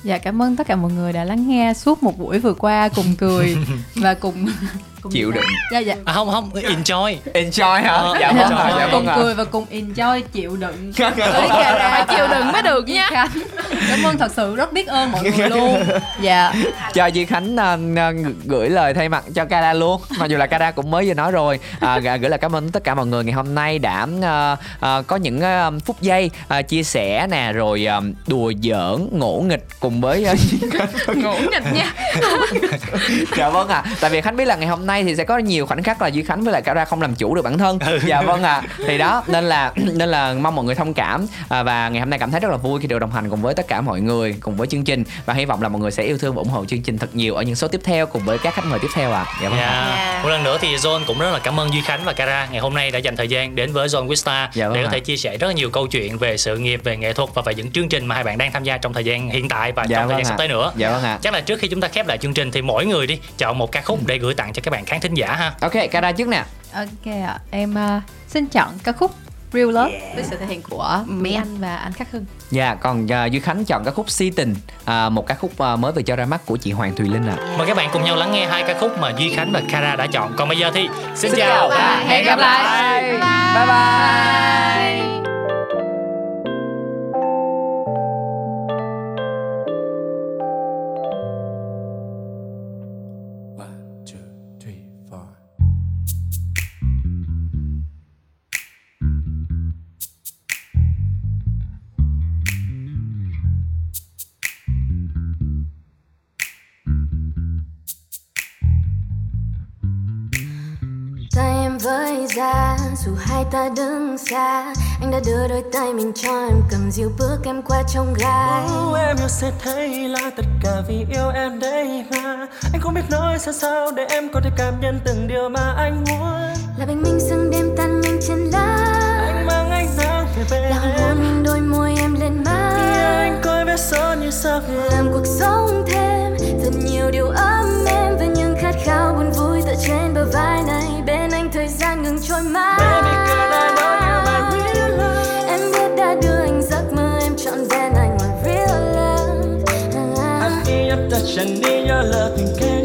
Dạ cảm ơn tất cả mọi người đã lắng nghe suốt một buổi vừa qua cùng cười [laughs] và cùng, cùng Chịu đựng. Dạ dạ. À, không không, enjoy. Enjoy hả? Ờ, dạ vâng dạ cùng vâng ạ. cười và cùng enjoy chịu đựng [laughs] phải chịu đựng mới được nha Khánh. cảm ơn thật sự rất biết ơn mọi người luôn [laughs] dạ cho Duy Khánh à, à, gửi lời thay mặt cho Kara luôn mặc dù là Kara cũng mới vừa nói rồi à, gửi lời cảm ơn tất cả mọi người ngày hôm nay đã à, à, có những à, phút giây à, chia sẻ nè rồi à, đùa giỡn ngỗ nghịch cùng với à, Khánh [laughs] ngủ nghịch nha dạ vâng ạ tại vì khánh biết là ngày hôm nay thì sẽ có nhiều khoảnh khắc là duy khánh với lại cả ra không làm chủ được bản thân. Dạ vâng ạ. [laughs] Thì đó nên là [clears throat] nên là mong mọi người thông cảm. À, và ngày hôm nay cảm thấy rất là vui khi được đồng hành cùng với tất cả mọi người cùng với chương trình. Và hy vọng là mọi người sẽ yêu thương và ủng hộ chương trình thật nhiều ở những số tiếp theo cùng với các khách mời tiếp theo ạ. Dạ vâng ạ. Dạ. Một lần nữa thì John cũng rất là cảm ơn Duy Khánh và Cara. Ngày hôm nay đã dành thời gian đến với John Wista Dạ vâng để có thể chia sẻ rất là nhiều câu chuyện về sự nghiệp, về nghệ thuật và về những chương trình mà hai bạn đang tham gia trong thời gian hiện tại và Dạ trong thời vâng gian sắp tới nữa. dạ vâng ạ. Chắc là trước khi chúng ta khép lại chương trình thì mỗi người đi chọn một ca khúc để gửi tặng cho các bạn khán thính giả ha. ok Kara trước nè ok ạ em ờ, xin chọn ca khúc Real Love với sự thể hiện của Mỹ Anh và anh Khắc Hưng. Dạ, còn uh, Duy Khánh chọn ca khúc Si Tình, à, một ca khúc uh, mới vừa cho ra mắt của chị Hoàng Thùy Linh ạ. Mời các bạn cùng nhau lắng nghe hai ca khúc mà Duy Khánh và Kara đã chọn. Còn bây giờ thì xin, Xin chào và hẹn gặp lại. Bye bye. tay em với ra dù hai ta đứng xa anh đã đưa đôi tay mình cho em cầm dịu bước em qua trong gai Nếu em yêu sẽ thấy là tất cả vì yêu em đây mà. Anh không biết nói sao sao để em có thể cảm nhận từng điều mà anh muốn. Là bình minh sương đêm tan nhanh trên lá. Anh mang ánh nắng về bên là hôn em. đôi môi em lên má. Anh coi vết son như sao làm cuộc sống thêm thật nhiều điều ấm Chẳng để nhau là tình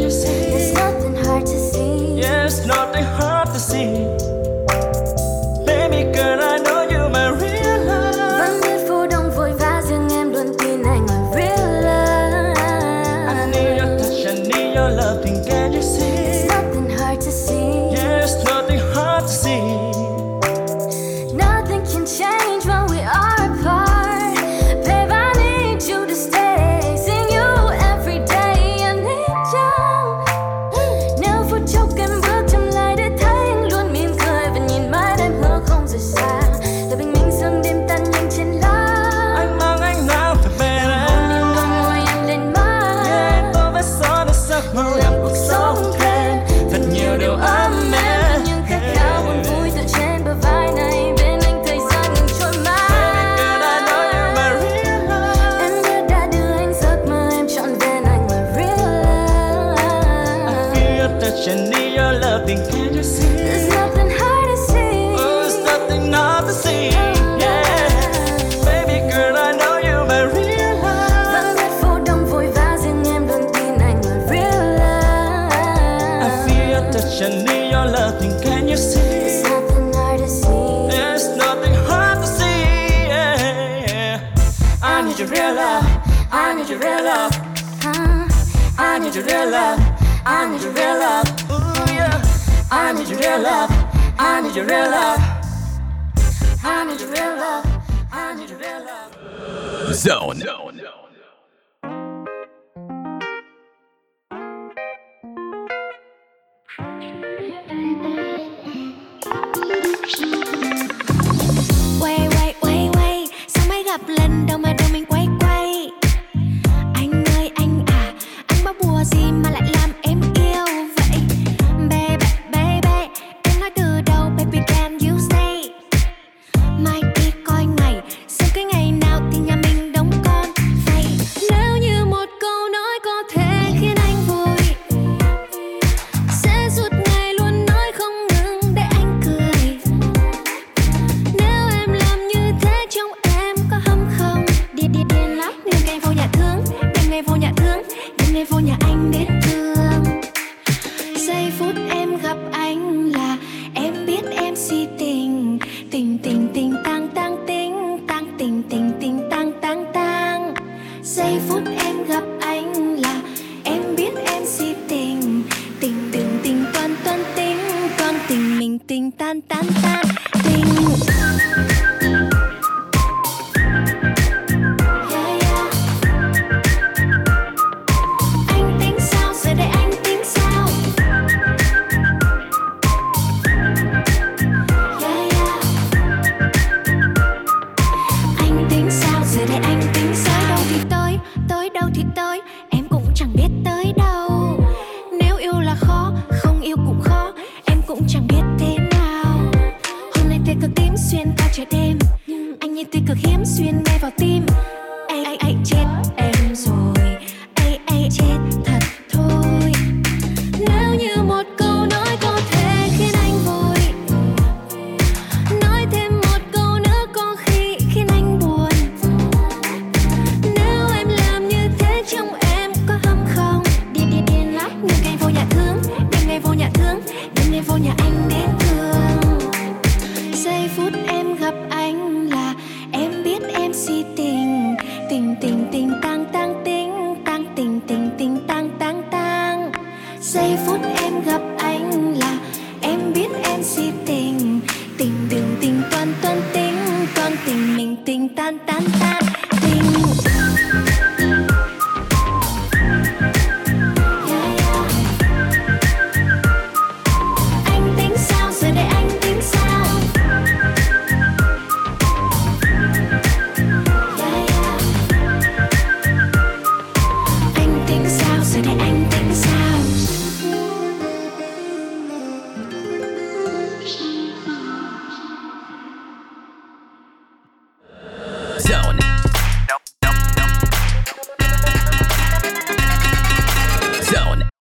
feel your touch, I need your loving, can you see? there's nothing hard to see. Oh, there's nothing not to see. Oh, yeah. Baby girl, I know you're my real love vẫn biết phố đông vội vã riêng em tin anh I feel your touch, I need your loving, can you see? there's nothing hard to see. There's nothing hard to see. Yeah. I need your real love. I need your real love? I need your real love need your real love Ooh, yeah. I need your real love. I need your real love. I need your real love. I need your real love. Zone. Quay